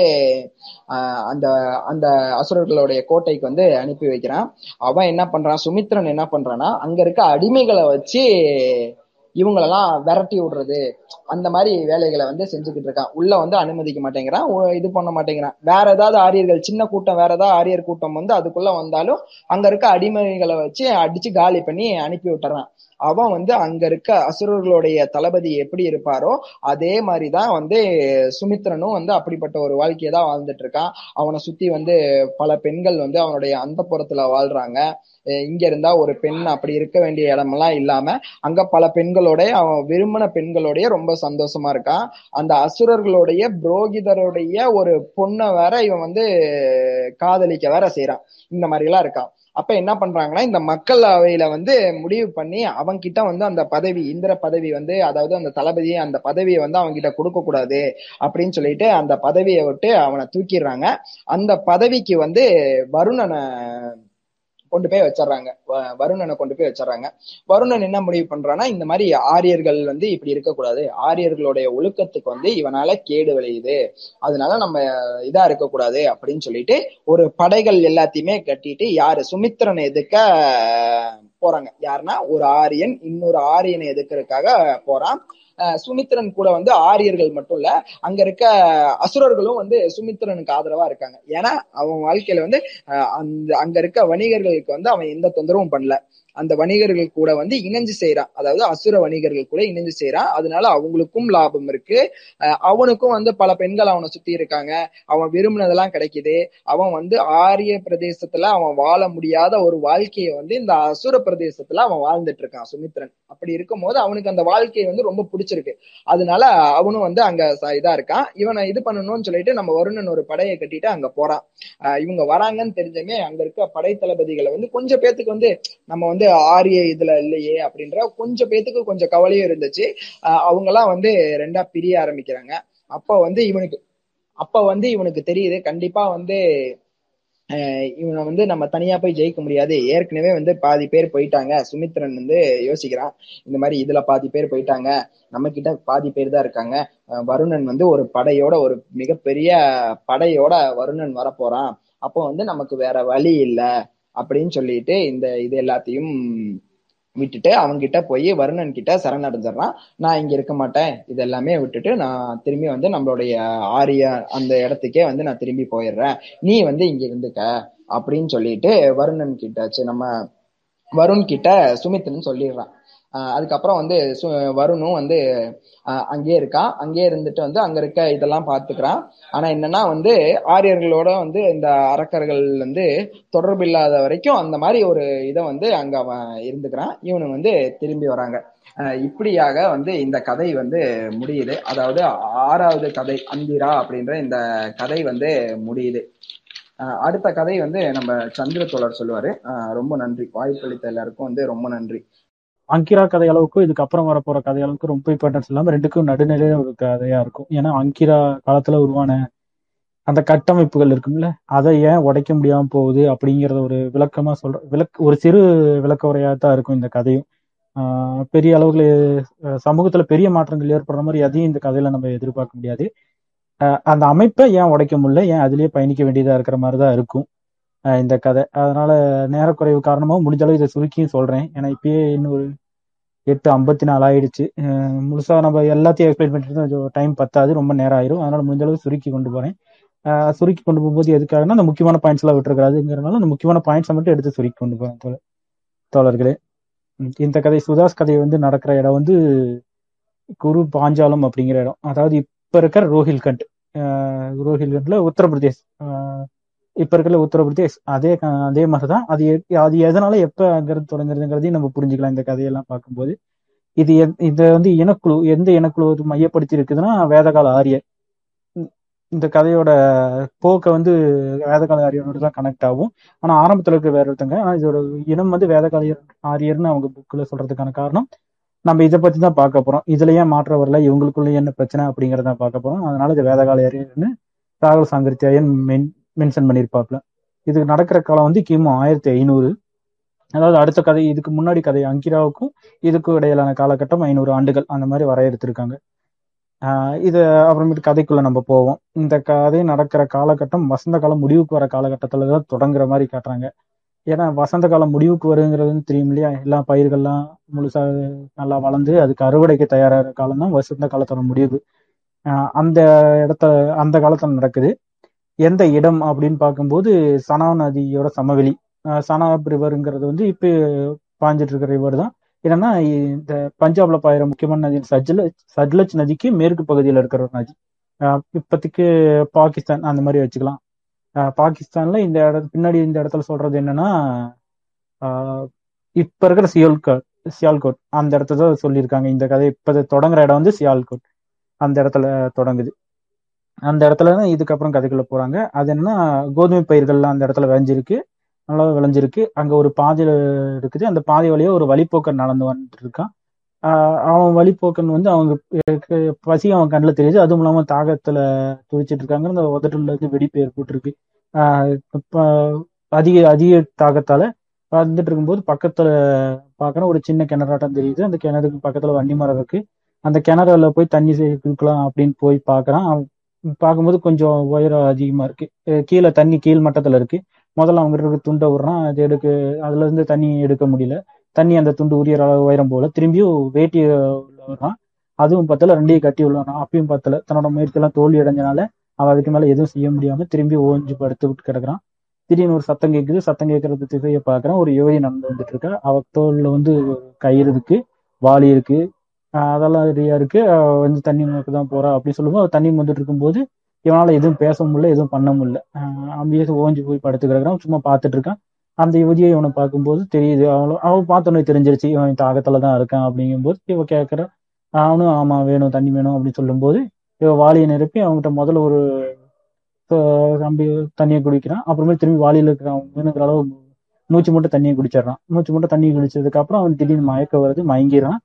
அந்த அந்த அசுரர்களுடைய கோட்டைக்கு வந்து அனுப்பி வைக்கிறான். அவன் என்ன பண்றான் சுமித்ரன் என்ன பண்றான்னா அங்க இருக்க அடிமைகளை வச்சு இவங்களெல்லாம் விரட்டி விடுறது அந்த மாதிரி வேலைகளை வந்து செஞ்சுக்கிட்டு இருக்கான். உள்ள வந்து அனுமதிக்க மாட்டேங்கிறான் இது பண்ண மாட்டேங்கிறான். வேற ஏதாவது ஆரியர்கள் சின்ன கூட்டம் வேற ஏதாவது ஆரியர் கூட்டம் வந்து அதுக்குள்ள வந்தாலும் அங்க இருக்க அடிமைகளை வச்சு அடிச்சு காலி பண்ணி அனுப்பி விட்டுறான். அவன் வந்து அங்க இருக்க அசுரர்களுடைய தளபதி எப்படி இருப்பாரோ அதே மாதிரிதான் வந்து சுமித்ரனும் வந்து அப்படிப்பட்ட ஒரு வாழ்க்கையை தான் வாழ்ந்துட்டு இருக்கான். அவனை சுத்தி வந்து பல பெண்கள் வந்து அவனுடைய அந்த புறத்துல வாழ்றாங்க. இங்க இருந்தா ஒரு பெண் அப்படி இருக்க வேண்டிய இடமெல்லாம் இல்லாம அங்க பல பெண்கள் பெண்களோடைய அவன் விரும்பின பெண்களோடைய ரொம்ப சந்தோஷமா இருக்கான் அந்த அசுரர்களுடைய புரோகிதருடைய ஒரு பொண்ணை வேற இவன் வந்து காதலிக்க வேற செய்யறான் இந்த மாதிரி எல்லாம் இருக்கான். அப்ப என்ன பண்றாங்கன்னா இந்த மக்கள் அவையில வந்து முடிவு பண்ணி அவன் கிட்ட வந்து அந்த பதவி இந்திர பதவி வந்து அதாவது அந்த தளபதி அந்த பதவியை வந்து அவன் கிட்ட கொடுக்க கூடாது அப்படின்னு சொல்லிட்டு அந்த பதவியை விட்டு அவனை தூக்கிடுறாங்க. அந்த பதவிக்கு வந்து வருணனை கொண்டு போய் வச்சிடறாங்க. வருணனை கொண்டு போய் வச்சிடறாங்க. வருணன் என்ன முடிவு பண்றான்னா இந்த மாதிரி ஆரியர்கள் வந்து இப்படி இருக்கக்கூடாது. ஆரியர்களுடைய ஒழுக்கத்துக்கு வந்து இவனால கேடு விளையுது. அதனால நம்ம இதா இருக்கக்கூடாது அப்படின்னு சொல்லிட்டு ஒரு படைகள் எல்லாத்தையுமே கட்டிட்டு யாரு சுமித்திரனை எதுக்க போறாங்க. யாருன்னா ஒரு ஆரியன் இன்னொரு ஆரியனை எதுக்கிறதுக்காக போறான். சுமித்திரன் கூட வந்து ஆரியர்கள் மட்டும் இல்ல அங்க இருக்க அசுரர்களும் வந்து சுமித்திரனுக்கு ஆதரவா இருக்காங்க. ஏன்னா அவன் வாழ்க்கையில வந்து அந்த அங்க இருக்க வணிகர்களுக்கு வந்து அவன் எந்த தொந்தரவும் பண்ணல. அந்த வணிகர்கள் கூட வந்து இணைஞ்சு செய்யறான் அதாவது அசுர வணிகர்கள் கூட இணைஞ்சு செய்யறான் அதனால அவங்களுக்கும் லாபம் இருக்கு. அஹ் அவனுக்கும் வந்து பல பெண்கள் அவனை சுத்தி இருக்காங்க. அவன் விரும்பினதெல்லாம் கிடைக்குது. அவன் வந்து ஆரிய பிரதேசத்துல அவன் வாழ முடியாத ஒரு வாழ்க்கையை வந்து இந்த அசுர பிரதேசத்துல அவன் வாழ்ந்துட்டு இருக்கான் சுமித்ரன். அப்படி இருக்கும் போது அவனுக்கு அந்த வாழ்க்கை வந்து ரொம்ப பிடிச்சிருக்கு. அதனால அவனும் வந்து அங்க இதா இருக்கான். இவனை இது பண்ணணும்னு சொல்லிட்டு நம்ம வருணன் ஒரு படையை கட்டிட்டு அங்க போறான். இவங்க வராங்கன்னு தெரிஞ்சமே அங்க இருக்க படை தளபதிகளை வந்து கொஞ்சம் பேத்துக்கு வந்து நம்ம வந்து ஆரிய இதுல இல்லையே அப்படின்ற கொஞ்சம் பேத்துக்கு கொஞ்சம் கவலையும் இருந்துச்சு. அவங்க எல்லாம் வந்து ரெண்டா பிரிய ஆரம்பிக்கிறாங்க. அப்ப வந்து இவனுக்கு அப்ப வந்து இவனுக்கு தெரியுது. கண்டிப்பா வந்து இவனை வந்து நம்ம தனியா போய் ஜெயிக்க முடியாது. ஏற்கனவே வந்து பாதி பேர் போயிட்டாங்க. சுமித்ரன் வந்து யோசிக்கிறான் இந்த மாதிரி இதுல பாதி பேர் போயிட்டாங்க. நம்ம கிட்ட பாதி பேர் தான் இருக்காங்க. வருணன் வந்து ஒரு படையோட ஒரு மிகப்பெரிய படையோட வருணன் வரப்போறான். அப்போ வந்து நமக்கு வேற வழி இல்லை. அப்படின்னு சொல்லிட்டு இந்த இது எல்லாத்தையும் விட்டுட்டு அவன்கிட்ட போய் வருணன் கிட்ட சரணடைஞ்சிடறான். நான் இங்க இருக்க மாட்டேன். இது எல்லாமே விட்டுட்டு நான் திரும்பி வந்து நம்மளுடைய ஆரிய அந்த இடத்துக்கே வந்து நான் திரும்பி போயிடுறேன். நீ வந்து இங்க இருந்துக்க அப்படின்னு சொல்லிட்டு வருணன் கிட்ட சரி நம்ம வருண் கிட்ட சுமித்ரன் சொல்லிடுறான். அதுக்கப்புறம் வந்து சு- வருணும் வந்து அங்கேயே இருக்கான் அங்கேயே இருந்துட்டு வந்து அங்க இருக்க இதெல்லாம் பாத்துக்கிறான் ஆனா என்னன்னா வந்து ஆரியர்களோட வந்து இந்த அரக்கர்கள் வந்து தொடர்பு இல்லாத வரைக்கும் அந்த மாதிரி ஒரு இதை வந்து அங்க அவன் இருந்துக்கிறான். இவனு வந்து திரும்பி வராங்க. இப்படியாக வந்து இந்த கதை வந்து முடியுது. அதாவது ஆறாவது கதை அந்திரா அப்படின்ற இந்த கதை வந்து முடியுது. அடுத்த கதை வந்து நம்ம சந்திர தோழர் சொல்லுவாரு ரொம்ப நன்றி. வாய்ப்பளித்த எல்லாருக்கும் வந்து ரொம்ப நன்றி. அங்கிரா கதை அளவுக்கும் இதுக்கப்புறம் வரப்போற கதை அளவுக்கு ரொம்ப இம்பார்ட்டன்ஸ் இல்லாம ரெண்டுக்கும் நடுநிலையில ஒரு கதையா இருக்கும். ஏன்னா அங்கிரா காலத்துல உருவான அந்த கட்டமைப்புகள் இருக்கும்ல அதை ஏன் உடைக்க முடியாம போகுது அப்படிங்கறத ஒரு விளக்கமா சொல்ற விளக் ஒரு சிறு விளக்க உரையா தான் இருக்கும் இந்த கதையும். பெரிய அளவுல சமூகத்துல பெரிய மாற்றங்கள் ஏற்படுற மாதிரி அதையும் இந்த கதையில நம்ம எதிர்பார்க்க முடியாது. அந்த அமைப்பை ஏன் உடைக்க முடியல ஏன் அதுலயே பயணிக்க வேண்டியதா இருக்கிற மாதிரி தான் இருக்கும் இந்த கதை. அதனால நேரக்குறைவு காரணமாக முடிஞ்ச அளவு இதை சுருக்கியும் சொல்றேன். ஏன்னா இப்பயே இன்னொரு எட்டு ஐம்பத்தி நாலு ஆயிடுச்சு முழுசா நம்ம எல்லாத்தையும் எக்ஸ்பிளைன் பண்ணிட்டு டைம் பத்தாது ரொம்ப நேரம் ஆயிரும். அதனால முடிஞ்ச அளவு சுருக்கி கொண்டு போறேன். சுருக்கி கொண்டு போகும்போது எதுக்காகனா அந்த முக்கியமான பாயிண்ட்ஸ் எல்லாம் விட்டுருக்காதுங்கிறனால அந்த முக்கியமான பாயிண்ட்ஸை மட்டும் எடுத்து சுருக்கி கொண்டு போறேன் தோழ- தோழர்களே இந்த கதை சுதாஸ் கதை வந்து நடக்கிற இடம் வந்து குரு பாஞ்சாலம் அப்படிங்கிற இடம். அதாவது இப்ப இருக்கிற ரோஹில்கண்ட். ரோஹில்கண்ட்ல உத்தரப்பிரதேஷ். இப்ப இருக்கிற உத்தரப்பிரதேஷ் அதே அதே மாதிரிதான். அது எ- அது எதனால எப்ப அங்கிருந்து தொடங்குறதுங்கிறதையும் நம்ம புரிஞ்சுக்கலாம். இந்த கதையெல்லாம் பார்க்கும்போது. இது எத்- வந்து இனக்குழு எந்த இனக்குழு இது மையப்படுத்தி இருக்குதுன்னா வேதகால ஆரியர் இந்த கதையோட போக்கை வந்து வேதகால ஆரியரோட தான் கனெக்ட் ஆகும். ஆனா ஆரம்பத்துல இருக்க வேற ஒருத்தங்க ஆனா இதோட இனம் வந்து வேதகால ஆரியர்னு அவங்க புக்ல சொல்றதுக்கான காரணம் நம்ம இதை பத்தி தான் பார்க்க போறோம். இதுலயே மாற்ற மாற்றம் வரல? இவங்களுக்குள்ள என்ன பிரச்சனை அப்படிங்கறத பார்க்க போறோம். அதனால இது வேதகால ஆரியர்னு ராகுல் சாங்கரித்தியாயன் மென் மென்ஷன் பண்ணியிருப்பாப்ல இது நடக்கிற காலம் வந்து கிமு ஆயிரத்தி ஐநூறு. அதாவது அடுத்த கதை இதுக்கு முன்னாடி கதை அங்கிராவுக்கும் இதுக்கும் இடையிலான காலகட்டம் ஐநூறு ஆண்டுகள். அந்த மாதிரி வரையறுத்திருக்காங்க. இது அப்புறமேட்டு கதைக்குள்ள நம்ம போவோம். இந்த கதை நடக்கிற காலகட்டம் வசந்த காலம் முடிவுக்கு வர காலகட்டத்துல தான் தொடங்குற மாதிரி காட்டுறாங்க. ஏன்னா வசந்த காலம் முடிவுக்கு வருங்கிறதுன்னு தெரியும் இல்லையா? எல்லா பயிர்கள்லாம் முழுசா நல்லா வளர்ந்து அதுக்கு அறுவடைக்கு தயாராகிற காலம் தான் வசந்த காலத்தோட முடிவு அந்த இடத்த அந்த காலத்துல நடக்குது. எந்த இடம் அப்படின்னு பார்க்கும்போது சனா நதியோட சமவெளி. சனா ரிவருங்கிறது வந்து இப்போ பாஞ்சிட்டு இருக்கிற ரிவர் தான். என்னன்னா இந்த பஞ்சாப்ல பாயிற முக்கியமான நதி சட்லஜ் சட்லஜ் நதிக்கு மேற்கு பகுதியில் இருக்கிற ஒரு நதி. இப்போதைக்கு பாகிஸ்தான் அந்த மாதிரி வச்சுக்கலாம். பாகிஸ்தான்ல இந்த இட பின்னாடி இந்த இடத்துல சொல்றது என்னன்னா இப்ப இருக்கிற சியோல்கோட் சியால்கோட். அந்த இடத்த தான் சொல்லியிருக்காங்க. இந்த கதை இப்ப தொடங்குற இடம் வந்து சியால்கோட். அந்த இடத்துல தொடங்குது. அந்த இடத்துல தான் இதுக்கப்புறம் கதைக்குள்ள போறாங்க. அது என்னன்னா கோதுமை பயிர்கள்லாம் அந்த இடத்துல விளைஞ்சிருக்கு. நல்லா விளைஞ்சிருக்கு. அங்க ஒரு பாதையில இருக்குது. அந்த பாதை வழியா ஒரு வழிப்போக்கன் நடந்து வந்துட்டு இருக்கான் அவன் வழிப்போக்கன் வந்து அவங்க பசி அவன் கண்ணில் தெரியுது. அதுவும் இல்லாமல் தாகத்துல துடிச்சிட்டு இருக்காங்க. அந்த உதட்டுல இருந்து வெடிப்பு ஏற்பட்டுருக்கு. ஆஹ் அதிக அதிக தாகத்தால வந்துட்டு இருக்கும்போது பக்கத்துல பாக்குறேன் ஒரு சின்ன கிணறாட்டம் தெரியுது. அந்த கிணறுக்கு பக்கத்துல வண்டி மரம் இருக்கு. அந்த கிணறுல போய் தண்ணி குளிக்கலாம் அப்படின்னு போய் பாக்குறான். அவன் பார்க்கும்போது கொஞ்சம் உயரம் அதிகமா இருக்கு. கீழே தண்ணி கீழ் மட்டத்துல இருக்கு. முதல்ல அவங்க இருக்க துண்டை விடுறான் அது எடுக்க அதுல இருந்து தண்ணி எடுக்க முடியல. தண்ணி அந்த துண்டு உரியற அளவு உயரம் போல திரும்பியும் வேட்டியை விடுறான் அதுவும் பத்தல ரெண்டையும் கட்டி விடுறான் அப்பயும் பத்தல. தன்னோட முயற்சி எல்லாம் தோல்வி அடைஞ்சனால அவன் அதுக்கு மேல எதுவும் செய்ய முடியாம திரும்பி ஓஞ்சு படுத்து விட்டு கிடக்குறான். திடீர்னு ஒரு சத்தம் கேட்குது சத்தம் கேட்கறது திசையை பார்க்குறான். ஒரு யுவதி நடந்து வந்துட்டு இருக்கா. அவ தோல்ல வந்து கயிறு இருக்கு வாளி இருக்கு. அதெல்லாம் ரெடியா இருக்கு. வந்து தண்ணி நோக்கு தான் போறா அப்படின்னு சொல்லும்போது தண்ணி வந்துட்டு இருக்கும்போது இவனால எதுவும் பேச முடியல எதுவும் பண்ண முடியல. ஆஹ் அப்படியே போய் படுத்து கிடக்குறான் சும்மா பார்த்துட்டு இருக்கான். அந்த யுவதியை இவனை பார்க்கும்போது தெரியுது. அவளும் அவன் பார்த்தோன்னே தெரிஞ்சிருச்சு இவன் தாகத்துல தான் இருக்கான் அப்படிங்கும்போது இவ கேட்கற அவனும் ஆமா வேணும் தண்ணி வேணும் அப்படின்னு சொல்லும்போது இவ வாளியை நிரப்பி அவங்ககிட்ட முதல்ல ஒரு கம்பி தண்ணியை குடிக்கிறான். அப்புறமே திரும்பி வாளியில் இருக்கிற அவன் வேணுங்கிற அளவு மூச்சு மட்டும் தண்ணியை குடிச்சிடுறான். மூச்சு மட்டும் தண்ணி குடிச்சதுக்கு அப்புறம் அவன் திடீர்னு மயக்க வருது மயங்கிறான்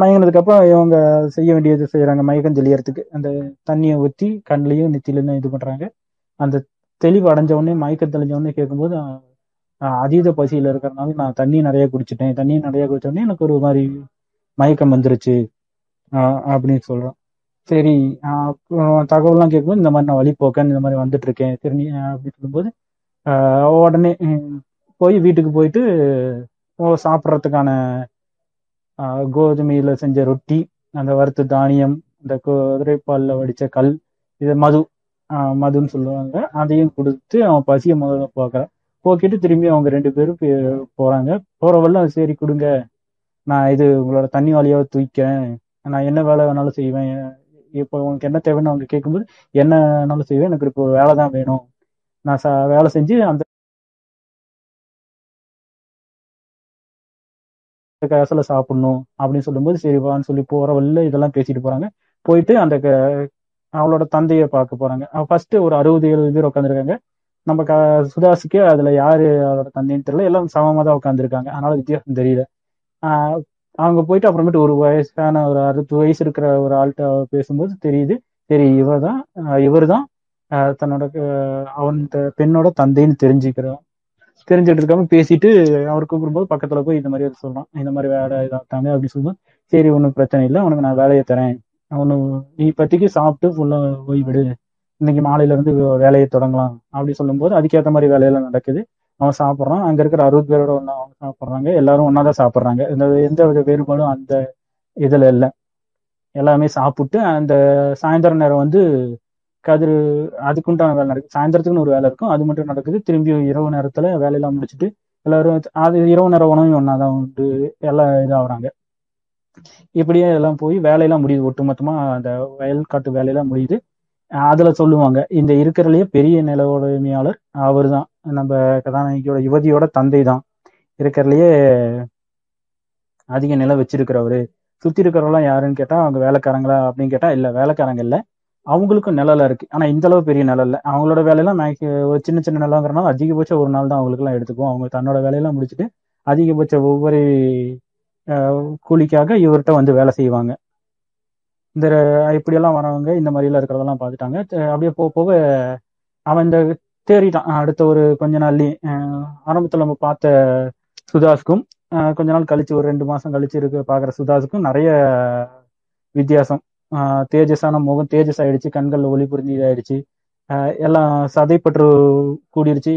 மயங்கினதுக்கு அப்புறம் இவங்க செய்ய வேண்டியது செய்யறாங்க மயக்கம் தெளியறதுக்கு அந்த தண்ணியை ஊற்றி கண்ணிலையும் நெத்திலையும் இது பண்றாங்க. அந்த தெளிவு அடைஞ்ச உடனே மயக்கம் தெளிஞ்ச உடனே கேட்கும்போது அதீத பசியில இருக்கிறனால நான் தண்ணி நிறைய குடிச்சிட்டேன். தண்ணி நிறைய குடிச்சோடனே எனக்கு ஒரு மாதிரி மயக்கம் வந்துருச்சு அப்படின்னு சொல்றான். சரி அப்புறம் தகவல்லாம் கேட்கும்போது இந்த மாதிரி நான் வழிபோக்கன் இந்த மாதிரி வந்துட்டு இருக்கேன் திரும்பி அப்படின்னு சொல்லும்போது உடனே போய் வீட்டுக்கு போயிட்டு சாப்பிட்றதுக்கான கோதுமையில செஞ்ச ரொட்டி அந்த வறுத்த தானியம் இந்த குதிரைப்பாலில் வடிச்ச கல் இது மது மதுன்னு சொல்லுவாங்க. அதையும் கொடுத்து அவன் பசியை முதல்ல பார்க்கறான். போக்கிட்டு திரும்பி அவங்க ரெண்டு பேரும் பே- போறாங்க. போற சரி கொடுங்க. நான் இது உங்களோட தண்ணி வாலியாக தூக்கிறேன் நான் என்ன வேலை வேணாலும் செய்வேன். இப்போ உனக்கு என்ன தேவைன்னு அவங்க கேட்கும்போது என்ன வேணாலும் செய்வேன். எனக்கு இப்போ வேலை தான் வேணும். நான் ச வேலை செஞ்சு அந்த காசுல சாப்பிடணும் அப்படின்னு சொல்லும்போது சரி வான்னு சொல்லி போற வழியில இதெல்லாம் பேசிட்டு போறாங்க. போயிட்டு அந்த க- அவளோட தந்தையை பார்க்க போறாங்க. ஃபர்ஸ்ட் ஒரு அறுபது எழுபது பேர் உட்காந்துருக்காங்க நம்ம க சுதாஸுக்கே அதுல யாரு அவரோட தந்தைன்னு தெரியல. எல்லாம் சமமா தான் உட்காந்துருக்காங்க அதனால வித்தியாசம் தெரியல. அவங்க போயிட்டு அப்புறமேட்டு ஒரு வயசான ஒரு அறுபது வயசு இருக்கிற ஒரு ஆள்கிட்ட பேசும்போது தெரியுது. சரி இவர் தான் இவர் தான் தன்னோட அவன் பெண்ணோட தந்தைன்னு தெரிஞ்சுக்கிறான் தெரிஞ்சுட்டு இருக்காம பேசிட்டு அவர் கூப்பிடும்போது பக்கத்துல போய் இந்த மாதிரி சொல்லலாம். இந்த மாதிரி வேலை இதாத்தாங்க அப்படின்னு சொல்லும்போது சரி ஒன்றும் பிரச்சனை இல்லை. உனக்கு நான் வேலையை தரேன். ஒன்று நீ இப்போதைக்கு சாப்பிட்டு ஃபுல்லா ஓய்விடு இன்னைக்கு மாலையில இருந்து வேலையை தொடங்கலாம் அப்படி சொல்லும்போது அதுக்கேற்ற மாதிரி வேலையெல்லாம் நடக்குது. அவன் சாப்பிட்றான். அங்க இருக்கிற அறுபது பேரோட ஒன்றா அவங்க சாப்பிட்றாங்க. எல்லாரும் ஒன்றா தான் சாப்பிட்றாங்க. இந்த எந்த வித வேறுபாடும் அந்த இதுல இல்லை. எல்லாமே சாப்பிட்டு அந்த சாயந்தரம் நேரம் வந்து கதிர் அதுக்குண்டான வேலை நடக்குது. சாயந்தரத்துக்குன்னு ஒரு வேலை இருக்கும். அது மட்டும் நடக்குது. திரும்பி இரவு நேரத்துல வேலையெல்லாம் முடிச்சுட்டு எல்லாரும் அது இரவு நேர உணவு ஒன்றா தான் உண்டு. எல்லாம் இதாகிறாங்க. இப்படியே எல்லாம் போய் வேலையெல்லாம் முடியுது. ஒட்டுமொத்தமா அந்த வயல் காட்டு வேலையெல்லாம் முடியுது. அதுல சொல்லுவாங்க இந்த இருக்கிறதுலயே பெரிய நில உடைமையாளர் அவர் தான் நம்ம கதாநாயகியோட யுவதியோட தந்தை தான் இருக்கிறதுலயே அதிக நிலம் வச்சிருக்கிறவரு. சுத்தி இருக்கிறவங்களாம் யாருன்னு கேட்டா அவங்க வேலைக்காரங்களா அப்படின்னு கேட்டா இல்ல வேலைக்காரங்க இல்ல. அவங்களுக்கும் நிழலா இருக்கு. ஆனா இந்த அளவு பெரிய நிலம் அவங்களோட வேலையெல்லாம் மேக்ஸ் ஒரு சின்ன சின்ன நிலங்கிறனால அதிகபட்சம் ஒரு நாள் தான் அவங்களுக்கு எல்லாம் எடுத்துக்கும் அவங்க தன்னோட வேலையெல்லாம் முடிச்சுட்டு அதிகபட்ச ஒவ்வொரு கூலிக்காக இவர்கிட்ட வந்து வேலை செய்வாங்க. இந்த இப்படியெல்லாம் வரவங்க இந்த மாதிரிலாம் இருக்கிறதெல்லாம் பார்த்துட்டாங்க. அப்படியே போக போக அவன் இந்த தேறிட்டான். அடுத்த ஒரு கொஞ்ச நாள்லயும் ஆரம்பத்தில் நம்ம பார்த்த சுதாஸ்க்கும் கொஞ்ச நாள் கழிச்சு ஒரு ரெண்டு மாசம் கழிச்சு இருக்க பாக்குற சுதாஸுக்கும் நிறைய வித்தியாசம். தேஜஸான முகம் தேஜஸ் ஆயிடுச்சு கண்கள் ஒளி புரிஞ்சு இதாயிடுச்சு. எல்லாம் சதைப்பற்று கூடிருச்சு.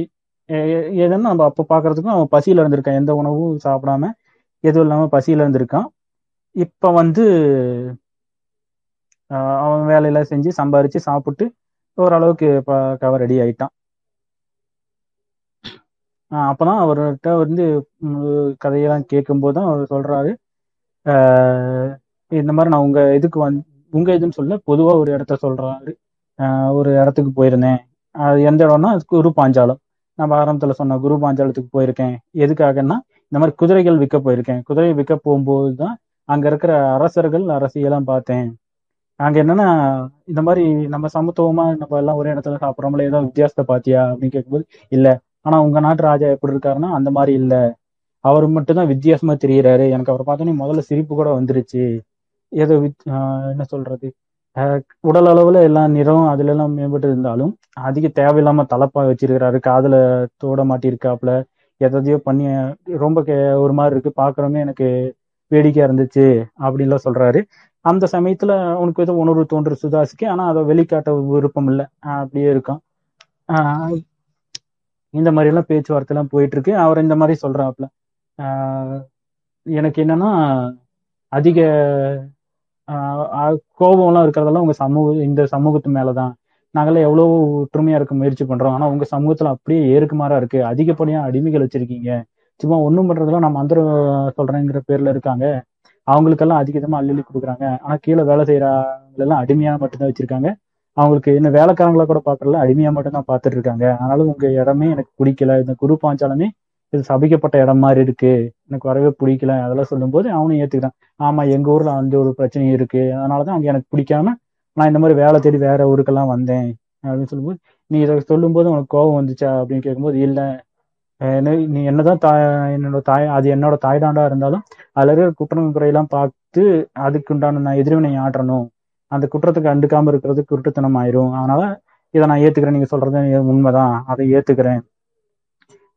எ- நம்ம அப்போ பார்க்கறதுக்கும் அவன் பசியில் இருந்திருக்கான். எந்த உணவும் சாப்பிடாம எதுவும் இல்லாமல் பசியில இருந்திருக்கான். இப்போ வந்து அவன் வேலையெல்லாம் செஞ்சு சம்பாரிச்சு சாப்பிட்டு ஓரளவுக்கு கவர் ரெடி ஆயிட்டான். ஆஹ் அப்பதான் அவர்கிட்ட வந்து கதையெல்லாம் கேட்கும்போது தான் அவர் சொல்றாரு. இந்த மாதிரி நான் உங்க இதுக்கு வந்து உங்க இதுன்னு சொல்ல பொதுவா ஒரு இடத்த சொல்றாரு. ஆஹ் ஒரு இடத்துக்கு போயிருந்தேன். அது எந்த இடம்னா அது குரு பாஞ்சாலம். நம்ம ஆரம்பத்துல சொன்ன குரு பாஞ்சாலத்துக்கு போயிருக்கேன். எதுக்காகன்னா இந்த மாதிரி குதிரைகள் விற்க போயிருக்கேன். குதிரை விற்க போகும்போது தான் அங்க இருக்கிற அரசர்கள் அரசியெல்லாம் பார்த்தேன். அங்க என்னன்னா இந்த மாதிரி நம்ம சமத்துவமா நம்ம எல்லாம் ஒரே இடத்துல சாப்பிட்றோம்ல ஏதோ வித்தியாசத்தை பாத்தியா அப்படின்னு கேட்கும்போது இல்ல. ஆனா உங்க நாட்டு ராஜா எப்படி இருக்காருன்னா அந்த மாதிரி இல்ல. அவர் மட்டும் தான் வித்தியாசமா தெரியறாரு. எனக்கு அவரை பார்த்தோன்னே முதல்ல சிரிப்பு கூட வந்துருச்சு. ஏதோ வித்- ஆஹ் என்ன சொல்றது? ஆஹ் உடல் அளவுல எல்லாம் நிறம் அதுல எல்லாம் மேம்பட்டு இருந்தாலும் அதிக தேவையில்லாம தலப்பா வச்சிருக்கிறாரு காதுல தோட மாட்டிருக்காப்புல எதையோ பண்ணி ரொம்ப கே- ஒரு மாதிரி இருக்கு பாக்குறோமே எனக்கு வேடிக்கையா இருந்துச்சு அப்படின்லாம் சொல்றாரு. அந்த சமயத்துல அவனுக்கு ஏதோ உணர்வு தோன்று சுதாசுக்கு ஆனா அதை வெளிக்காட்ட விருப்பம் இல்லை. அப்படியே இருக்கான். ஆஹ் இந்த மாதிரி எல்லாம் பேச்சுவார்த்தை எல்லாம் போயிட்டு இருக்கு அவர் இந்த மாதிரி சொல்றாப்புல. ஆஹ் எனக்கு என்னன்னா அதிக கோபம்லாம் இருக்கிறதெல்லாம் உங்க சமூக இந்த சமூகத்து மேலதான். நாங்கெல்லாம் எவ்வளோ ஒற்றுமையா இருக்க முயற்சி பண்றோம். ஆனா உங்க சமூகத்துல அப்படியே ஏறுக்குமாறா இருக்கு. அதிகப்படியா அடிமைகள் வச்சிருக்கீங்க. சும்மா ஒண்ணும் பண்றதெல்லாம் நம்ம அந்த சொல்றேங்கிற பேர்ல இருக்காங்க. அவங்களுக்கெல்லாம் அதிகமா அள்ளி கொடுக்குறாங்க. ஆனா கீழே வேலை செய்யறவங்க எல்லாம் அடிமையா மட்டும்தான் வச்சிருக்காங்க. அவங்களுக்கு என்ன வேலைக்காரங்களா கூட பாக்குறதுல அடிமையா மட்டும் தான் பார்த்துட்டு இருக்காங்க. அதனால உங்க இடமே எனக்கு பிடிக்கல. இந்த குரு பாஞ்சாலமே இது சபிக்கப்பட்ட இடம் மாதிரி இருக்கு. எனக்கு வரவே பிடிக்கல. அதெல்லாம் சொல்லும்போது அவனும் ஏத்துக்கிறான் ஆமா எங்க ஊர்ல அந்த ஒரு பிரச்சனையும் இருக்கு. அதனாலதான் அங்க எனக்கு பிடிக்காம நான் இந்த மாதிரி வேலை தேடி வேற ஊருக்கெல்லாம் வந்தேன் அப்படின்னு சொல்லும்போது நீ இதை சொல்லும்போது உனக்கு கோபம் வந்துச்சா அப்படின்னு கேட்கும்போது இல்ல. என்ன நீ என்னதான் தாய் என்னோட தாய் அது என்னோட தாய்டாண்டா இருந்தாலும் அதுல இருக்கிற குற்றம் குறையெல்லாம் பார்த்து அதுக்கு உண்டான நான் எதிர்வினை ஆற்றணும். அந்த குற்றத்துக்கு அண்டுக்காம இருக்கிறது குருட்டுத்தனம் ஆயிரும் அதனால இதை நான் ஏத்துக்கிறேன். நீங்க சொல்றது உண்மைதான். அதை ஏத்துக்கிறேன்.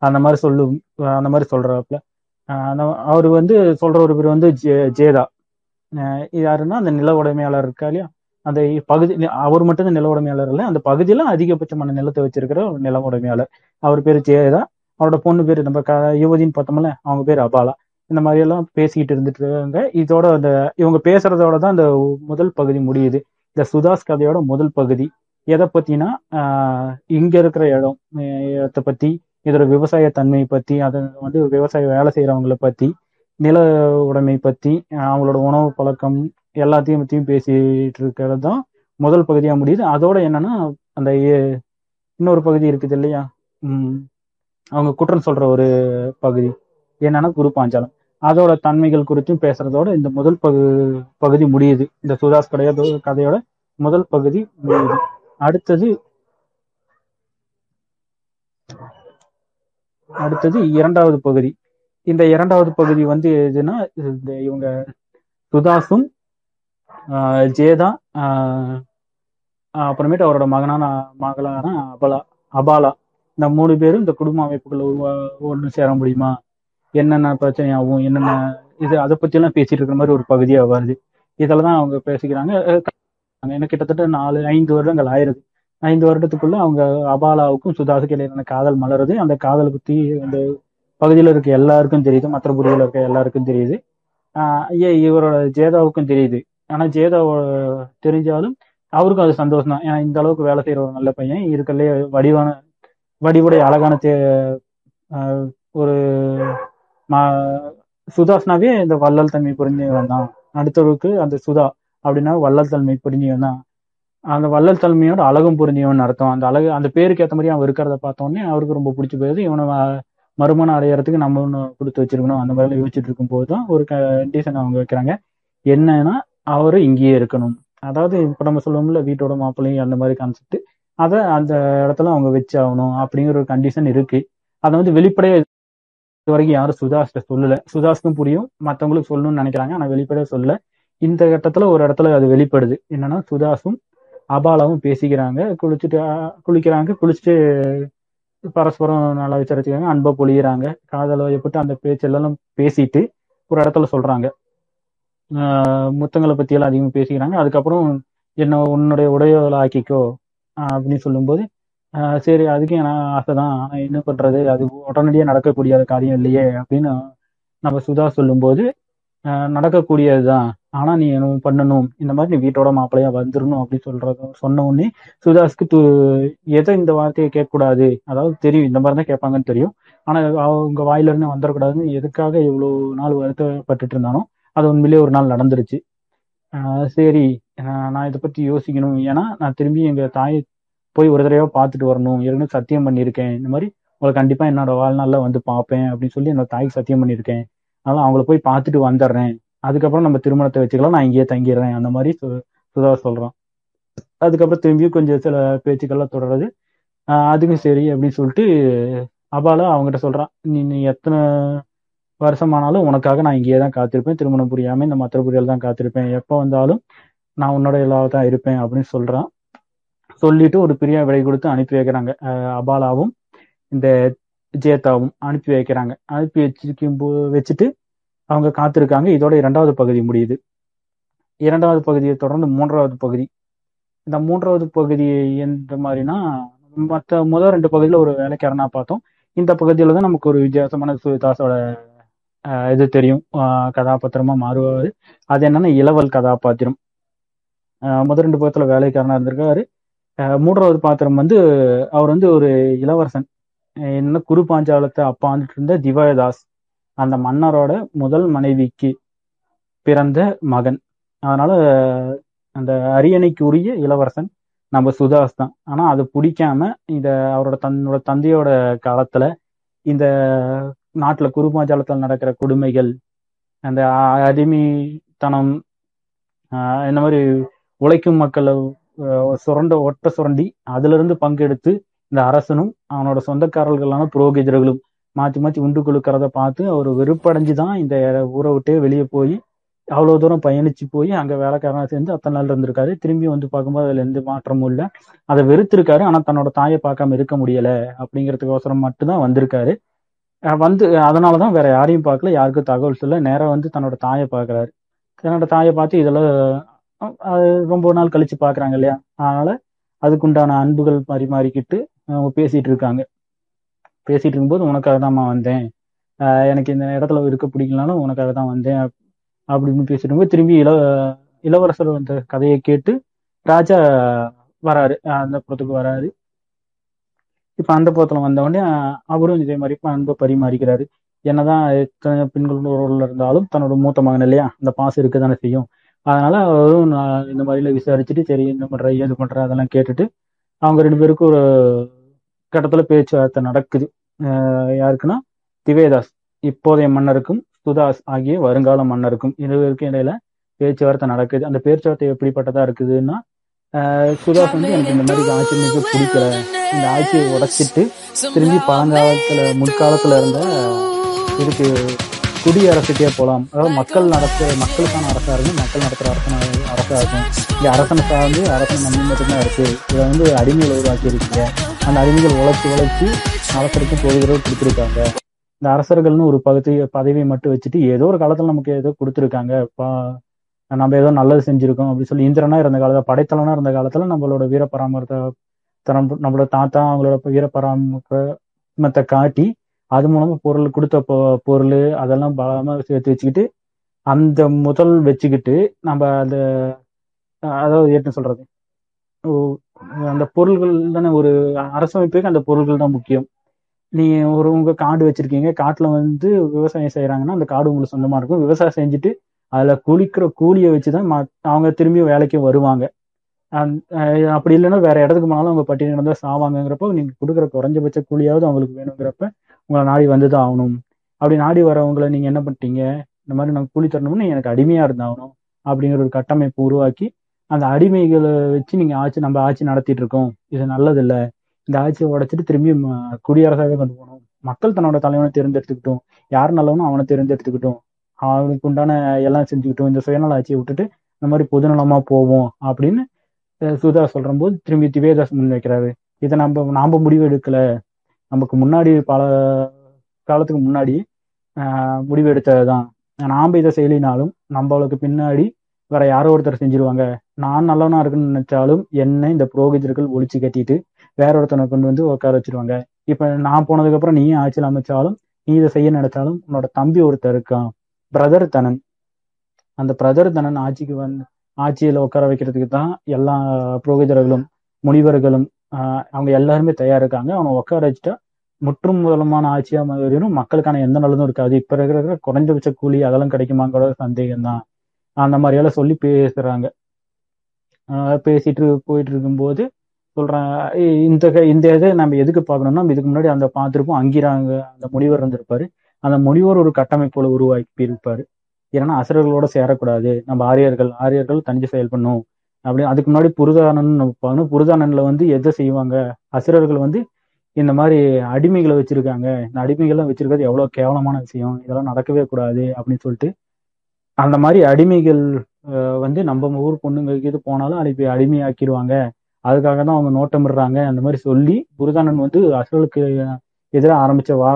அந்த மாதிரி சொல்லு அந்த மாதிரி சொல்றாப்புல. அவர் அந்த- வந்து சொல்ற ஒரு பேர் வந்து ஜே- ஜேதா. யாருன்னா அந்த நில உடைமையாளர் இருக்கா இல்லையா? அந்த பகுதி அவர் மட்டும் தான் நில உடைமையாளர் இல்லை அந்த பகுதியில அதிகபட்சமான நிலத்தை வச்சிருக்கிற ஒரு நில உடைமையாளர். அவர் பேர் ஜேதா. அவரோட பொண்ணு பேர் நம்ம க யுவதின்னு பார்த்தோம்ல அவங்க பேர் அபாலா. இந்த மாதிரி எல்லாம் பேசிக்கிட்டு இருந்துட்டு இருக்காங்க. இதோட அந்த இவங்க பேசுறதோட தான் அந்த முதல் பகுதி முடியுது. இந்த சுதாஸ் கதையோட முதல் பகுதி. எதை பத்தினா இங்க இருக்கிற இடம் இடத்தை பத்தி இதோட விவசாய தன்மை பத்தி அதை வந்து விவசாய வேலை செய்யறவங்கள பத்தி நில உடைமை பத்தி அவங்களோட உணவு பழக்கம் எல்லாத்தையும் பத்தியும் பேசிட்டு இருக்கிறது தான் முதல் பகுதியா முடியுது. அதோட என்னன்னா அந்த ஏ- இன்னொரு பகுதி இருக்குது இல்லையா? உம் அவங்க குற்றம் சொல்ற ஒரு பகுதி. என்னன்னா குரு பாஞ்சாலம். அதோட தன்மைகள் குறித்தும் பேசுறதோட இந்த முதல் பகு பகுதி முடியுது. இந்த சுதாஸ் கடையோட கதையோட முதல் பகுதி முடியுது. அடுத்தது அடுத்தது இரண்டாவது பகுதி. இந்த இரண்டாவது பகுதி வந்து எதுனா இந்த இவங்க சுதாசும் ஜேதா அப்புறமேட்டு அவரோட மகனான மகளான அபலா அபாலா. இந்த மூணு பேரும் இந்த குடும்ப அமைப்புகளை உருவா ஒன்று சேர முடியுமா? என்னென்ன பிரச்சனை ஆகும் என்னென்ன இது அதை பற்றியெல்லாம் பேசிட்டு இருக்கிற மாதிரி ஒரு பகுதியாக வருது. இதில் தான் அவங்க பேசிக்கிறாங்க. அஹ் எனக்கு கிட்டத்தட்ட நாலு ஐந்து வருடங்கள் ஆயிருது ஐந்து வருடத்துக்குள்ள அவங்க அபாலாவுக்கும் சுதாசுக்கு இடையிலான காதல் மலருது. அந்த காதல் பத்தி அந்த பகுதியில் இருக்க எல்லாருக்கும் தெரியுது. மற்ற பகுதியில் இருக்க எல்லாருக்கும் தெரியுது. ஆஹ் ஐயா இவரோட ஜேதாவுக்கும் தெரியுது. ஆனா ஜேதா தெரிஞ்சாலும் அவருக்கும் அது சந்தோஷம் தான் ஏன்னா இந்த அளவுக்கு வேலை செய்யற ஒரு நல்ல பையன். இருக்கலையே வடிவான வடிவுடைய அழகான தே ஒரு மா- சுதாஸ்னாவே இந்த வள்ளல் தன்மை புரிஞ்சவன் தான் அடுத்தவருக்கு அந்த சுதா அப்படின்னா வள்ளல் தன்மை புரிஞ்சவன் தான் அந்த வள்ளல் தன்மையோட அழகும் புரிஞ்சவன் அர்த்தம் அந்த அழகு அந்த பேருக்கு ஏற்ற மாதிரி அவன் இருக்கிறத பார்த்தோன்னே அவருக்கு ரொம்ப பிடிச்சி போயிருது இவனை வ- மறுமணம் நம்ம ஒன்று கொடுத்து வச்சிருக்கணும். அந்த மாதிரி யோசிச்சுட்டு இருக்கும் போது தான் ஒரு கண்டிஷன் அவங்க வைக்கிறாங்க. என்னன்னா அவர் இங்கேயே இருக்கணும். அதாவது இப்போ நம்ம சொல்லுவோம்ல வீட்டோட மாப்பிள்ளையும் அந்த மாதிரி கான்செப்ட் அதை அந்த இடத்துல அவங்க வச்சு ஆகணும் அப்படிங்கிற ஒரு கண்டிஷன் இருக்கு. அதை வந்து வெளிப்படையா இது வரைக்கும் யாரும் சுதாஸ்கிட்ட சொல்லல. சுதாஸ்க்கும் புரியும். மற்றவங்களுக்கு சொல்லணும்னு நினைக்கிறாங்க. ஆனால் வெளிப்படையா சொல்லல. இந்த கட்டத்துல ஒரு இடத்துல அது வெளிப்படுது. என்னன்னா சுதாஸும் அபாலாவும் பேசிக்கிறாங்க குளிச்சுட்டு குளிக்கிறாங்க குளிச்சுட்டு பரஸ்பரம் நல்லா விசாரிச்சுக்காங்க அன்பை பொழியிறாங்க காதலை வயப்பட்டு அந்த பேச்செல்லாம் பேசிட்டு ஒரு இடத்துல சொல்றாங்க. முத்தங்களை பற்றியெல்லாம் அதிகமாக பேசிக்கிறாங்க. அதுக்கப்புறம் என்ன உன்னுடைய உடையோல ஆக்கிக்கோ அப்படின்னு சொல்லும்போது சரி சரி அதுக்கு ஆசை தான் ஆனால் என்ன பண்ணுறது அது உடனடியாக நடக்கக்கூடிய காரியம் இல்லையே அப்படின்னு நம்ம சுதா சொல்லும்போது நடக்கக்கூடியது தான் ஆனா நீ என்ன பண்ணணும்? இந்த மாதிரி நீ வீட்டோட மாப்பிள்ளையா வந்துடணும் அப்படின்னு சொல்றது சொன்ன உடனே சுதாஸ்க்கு து எதை இந்த வார்த்தையை கேட்கக்கூடாது? அதாவது தெரியும் இந்த மாதிரி தான் கேட்பாங்கன்னு தெரியும். ஆனா அவங்க வாயில இருந்து வந்துடக்கூடாதுன்னு எதுக்காக இவ்வளவு நாள் வருத்தப்பட்டுட்டு இருந்தானோ அது உண்மையிலேயே ஒரு நாள் நடந்துருச்சு. சரி நான் இதை பத்தி யோசிக்கணும். ஏன்னா நான் திரும்பி எங்க தாயை போய் ஒரு தடவையோ பார்த்துட்டு வரணும். ஏற்கனவே சத்தியம் பண்ணியிருக்கேன். இந்த மாதிரி உங்களை கண்டிப்பா என்னோட வாழ்நாள்ல வந்து பார்ப்பேன் அப்படின்னு சொல்லி என்னோட தாய்க்கு சத்தியம் பண்ணியிருக்கேன். அதனால அவங்கள போய் பார்த்துட்டு வந்துடுறேன். அதுக்கப்புறம் நம்ம திருமணத்தை வச்சுக்கலாம். நான் இங்கேயே தங்கிடுறேன். அந்த மாதிரி சு- சுதா சொல்கிறான் அதுக்கப்புறம் திரும்பியும் கொஞ்சம் சில பேச்சுக்கள்லாம் தொடருது. அதுவும் அதுக்கும் சரி அப்படின்னு சொல்லிட்டு அபாலா அவங்ககிட்ட சொல்றான். நீ நீ எத்தனை வருஷமானாலும் உனக்காக நான் இங்கேயே தான் காத்திருப்பேன். திருமணம் புரியாம இந்த மத்திரபுரியால் தான் காத்திருப்பேன். எப்போ வந்தாலும் நான் உன்னோட இல்லாத தான் இருப்பேன் அப்படின்னு சொல்றான். சொல்லிட்டு ஒரு பெரிய விலை கொடுத்து அனுப்பி வைக்கிறாங்க. அபாலாவும் இந்த ஜேத்தாவும் அனுப்பி வைக்கிறாங்க. அனுப்பி வச்சிருக்கும் போ வச்சுட்டு அவங்க காத்திருக்காங்க. இதோட இரண்டாவது பகுதி முடியுது. இரண்டாவது பகுதியை தொடர்ந்து மூன்றாவது பகுதி. இந்த மூன்றாவது பகுதி என்ற மாதிரினா மற்ற முதல் ரெண்டு பகுதியில் ஒரு வேலைக்காரனா பார்த்தோம். இந்த பகுதியில் தான் நமக்கு ஒரு வித்தியாசமான சுதாஸோட இது தெரியும். கதாபாத்திரமா மாறுவாரு. அது என்னன்னா இளவல் கதாபாத்திரம். முதல் ரெண்டு பக்கத்துல வேலைக்காரனா இருந்திருக்காரு. மூன்றாவது பாத்திரம் வந்து அவர் வந்து ஒரு இளவரசன். அஹ் என்ன குரு பாஞ்சாலத்தை அப்பாந்துட்டு இருந்த திவாயதாஸ் அந்த மன்னரோட முதல் மனைவிக்கு பிறந்த மகன். அதனால அந்த அரியணைக்கு உரிய இளவரசன் நம்ம சுதாஸ் தான். ஆனா அது பிடிக்காம இந்த அவரோட தன்னோட தந்தையோட காலத்துல இந்த நாட்டுல குருமாஜாலத்தில் நடக்கிற கொடுமைகள் அந்த அ- அடிமைத்தனம் இந்த மாதிரி உழைக்கும் மக்களை சுரண்ட ஒட்ட சுரண்டி அதுல இருந்து பங்கெடுத்து இந்த அரசனும் அவனோட சொந்தக்காரர்களான புரோகிதர்களும் மாத்தி மாத்தி உண்டு கொழுக்கிறத பார்த்து அவர் வெறுப்படைஞ்சு தான் இந்த ஊரை விட்டே வெளியே போய் அவ்வளவு தூரம் பயணிச்சு போய் அங்க வேலைக்காரனா சேர்ந்து அத்தனை நாள் இருந்திருக்காரு. திரும்பி வந்து பார்க்கும்போது அதுல எந்த மாற்றமும் இல்லை. அதை வெறுத்திருக்காரு. ஆனா தன்னோட தாயை பார்க்காம இருக்க முடியல அப்படிங்கிறதுக்கோசரம் மட்டும்தான் வந்திருக்காரு. வந்து வந்து அதனாலதான் வேற யாரையும் பார்க்கல. யாருக்கும் தகவல் சொல்ல நேராக வந்து தன்னோட தாயை பார்க்கறாரு. தன்னோட தாயை பார்த்து இதெல்லாம் அது ரொம்ப நாள் கழிச்சு பார்க்குறாங்க இல்லையா? அதனால அதுக்குண்டான அன்புகள் பரிமாறிக்கிட்டு அவங்க பேசிட்டு இருக்காங்க. பேசிட்டு இருக்கும்போது உனக்காக தான்மா வந்தேன். ஆஹ் எனக்கு இந்த இடத்துல இருக்க பிடிக்கலனாலும் உனக்காக தான் வந்தேன் அப்படின்னு பேசிட்டு இருக்கும்போது திரும்பி இள இளவரசர் வந்த கதையை கேட்டு ராஜா வராரு. ஆஹ் அந்த புறத்துக்கு வராரு. இப்ப அந்த புறத்துல வந்த உடனே அவரும் இதே மாதிரி அன்பை பரிமாறிக்கிறாரு. என்னதான் எத்தனை பெண்கள் உறவுல இருந்தாலும் தன்னோட மூத்த மகன் இல்லையா? அந்த பாசம் இருக்க தானே செய்யும். அதனால அவரும் நான் இந்த மாதிரில விசாரிச்சுட்டு சரி என்ன பண்ற ஏது பண்ற அதெல்லாம் கேட்டுட்டு அவங்க ரெண்டு பேருக்கும் ஒரு கட்டத்துல பேச்சுவார்த்தை நடக்குது. யாருக்குன்னா? திவேதாஸ். இப்போதைய மன்னருக்கும் சுதாஸ் ஆகிய வருங்கால மன்னருக்கும் இருவருக்கும் இடையில பேச்சுவார்த்தை நடக்குது. அந்த பேச்சுவார்த்தை எப்படிப்பட்டதா இருக்குதுன்னா சுதாஸ் வந்து எனக்கு இந்த மாதிரி ஆட்சி மிக பிடிக்கல. இந்த ஆட்சியை உடைச்சிட்டு திரும்பி பழங்காலத்துல முற்காலத்துல இருந்த இதுக்கு குடியரசுக்கே போகலாம் அதாவது மக்கள் நடத்த மக்களுக்கான அரசாக இருக்கும் மக்கள் நடத்துகிற அரசன அரசாக இருக்கும் இங்கே அரசனை சார்ந்து அரசன் நம்பி மட்டும்தான் இருக்குது இதை வந்து அடிமைகள் உருவாக்கி இருக்கீங்க அந்த அடிமைகள் உழைச்சி உழைச்சி அரசருக்கும் பொதுகிறவு கொடுத்துருக்காங்க. இந்த அரசர்கள்னு ஒரு பகுதி பதவியை மட்டும் வச்சுட்டு ஏதோ ஒரு காலத்தில் நமக்கு ஏதோ கொடுத்துருக்காங்க. பா- நம்ம ஏதோ நல்லது செஞ்சுருக்கோம் அப்படின்னு சொல்லி இந்திரனா இருந்த காலத்தில் படைத்தலனா இருந்த காலத்தில் நம்மளோட வீர பராமரத்தை தரம் நம்மளோட தாத்தா அவங்களோட வீர பராமரத்தை காட்டி அது மூலமா பொருள் கொடுத்த பொருள் அதெல்லாம் பலமா சேர்த்து வச்சுக்கிட்டு அந்த முதல் வச்சுக்கிட்டு நம்ம அந்த அதாவது என்ன சொல்றது. ஓ, அந்த பொருள்கள் தானே ஒரு அரசமைப்புக்கு அந்த பொருள்கள் தான் முக்கியம். நீ ஒரு உங்க காடு வச்சிருக்கீங்க காட்டுல வந்து விவசாயம் செய்யறாங்கன்னா அந்த காடு உங்களுக்கு சொந்தமா இருக்கும். விவசாயம் செஞ்சுட்டு அதுல குளிக்கிற கூலியை வச்சுதான் அவங்க திரும்பி வேலைக்கு வருவாங்க. அப்படி இல்லைன்னா வேற இடத்துக்கு போனாலும் அவங்க பட்டியல் நடந்தா சாவாங்கங்கிறப்போ நீங்க கொடுக்குற குறைஞ்சபட்ச கூலியாவது அவங்களுக்கு வேணுங்கிறப்ப உங்களை நாடி வந்துதான் ஆகணும். அப்படி நாடி வரவங்களை நீங்க என்ன பண்ணிட்டீங்க? இந்த மாதிரி நாங்கள் கூலி தரணும்னு எனக்கு அடிமையா இருந்தாகணும் அப்படிங்கிற ஒரு கட்டமைப்பு உருவாக்கி அந்த அடிமைகளை வச்சு நீங்க ஆட்சி நம்ம ஆட்சி நடத்திட்டு இருக்கோம். இது நல்லது இல்ல இந்த ஆட்சியை உடைச்சிட்டு திரும்பி குடியரசாகவே கொண்டு போகணும். மக்கள் தன்னோட தலைவனை தேர்ந்தெடுத்துக்கிட்டோம். யார் நல்லவனோ அவனை தேர்ந்தெடுத்துக்கிட்டோம். அவனுக்கு உண்டான எல்லாம் செஞ்சுக்கிட்டோம். இந்த சுயநல ஆட்சியை விட்டுட்டு இந்த மாதிரி பொதுநலமா போவோம் அப்படின்னு சுதா சொல்ற போது திரும்பி திவேதாஸ் முன் வைக்கிறாரு. இதை நம்ம நாம முடிவு எடுக்கல நமக்கு முன்னாடி பல காலத்துக்கு முன்னாடி ஆஹ் முடிவு எடுத்ததுதான் நாம இதை செய்யலினாலும் நம்மளுக்கு பின்னாடி வேற யாரோ ஒருத்தர் செஞ்சிருவாங்க. நான் நல்லவனா இருக்குன்னு நினைச்சாலும் என்ன இந்த புரோகிதர்கள் ஒழிச்சு கட்டிட்டு வேற ஒருத்தனை கொண்டு வந்து உட்கார வச்சிருவாங்க. இப்ப நான் போனதுக்கு அப்புறம் நீயும் ஆட்சியில் அமைச்சாலும் நீ இதை செய்ய நினைச்சாலும் உன்னோட தம்பி ஒருத்தர் இருக்கான். பிரதர் தனன். அந்த பிரதர் தனன் ஆட்சிக்கு வந்து ஆட்சியில உட்கார வைக்கிறதுக்கு தான் எல்லா புரோகிதர்களும் முனிவர்களும் ஆஹ் அவங்க எல்லாருமே தயார் இருக்காங்க அவனை உட்கார வச்சுட்டா முற்றும் முதலமான ஆட்சியா வரும் மக்களுக்கான எந்த நல்லதும் இருக்காது. இப்ப இருக்கிற குறைஞ்சபட்ச கூலி அதெல்லாம் கிடைக்குமாங்கிற சந்தேகம் தான் அந்த மாதிரி எல்லாம் சொல்லி பேசுறாங்க. ஆஹ் பேசிட்டு போயிட்டு இருக்கும்போது சொல்றேன் இந்த இந்த இதை நம்ம எதுக்கு பார்க்கணும்னா இதுக்கு முன்னாடி அந்த பார்த்துருப்போம் அங்கிராங்க அந்த முனிவர் இருந்திருப்பாரு. அந்த முனிவர் ஒரு கட்டமைப்புல உருவாக்கி இருப்பாரு ஏன்னா அசுரர்களோட சேரக்கூடாது. நம்ம ஆரியர்கள் ஆரியர்கள் தனிச்சு செயல்படணும். அப்படி அதுக்கு முன்னாடி புருதானன் பார்க்கணும். புருதானன்ல வந்து எதை செய்வாங்க? அசுரர்கள் வந்து இந்த மாதிரி அடிமைகளை வச்சிருக்காங்க. இந்த அடிமைகள்லாம் வச்சிருக்கிறது எவ்வளவு கேவலமான விஷயம். இதெல்லாம் நடக்கவே கூடாது அப்படின்னு சொல்லிட்டு அந்த மாதிரி அடிமைகள் வந்து நம்ம ஊர் பொண்ணுங்களுக்கு இது போனாலும் அனுப்பி அடிமையாக்கிடுவாங்க. அதுக்காக தான் அவங்க நோட்டமிடுறாங்க. அந்த மாதிரி சொல்லி புருதானன் வந்து அசுரலுக்கு எதிராக ஆரம்பிச்ச வா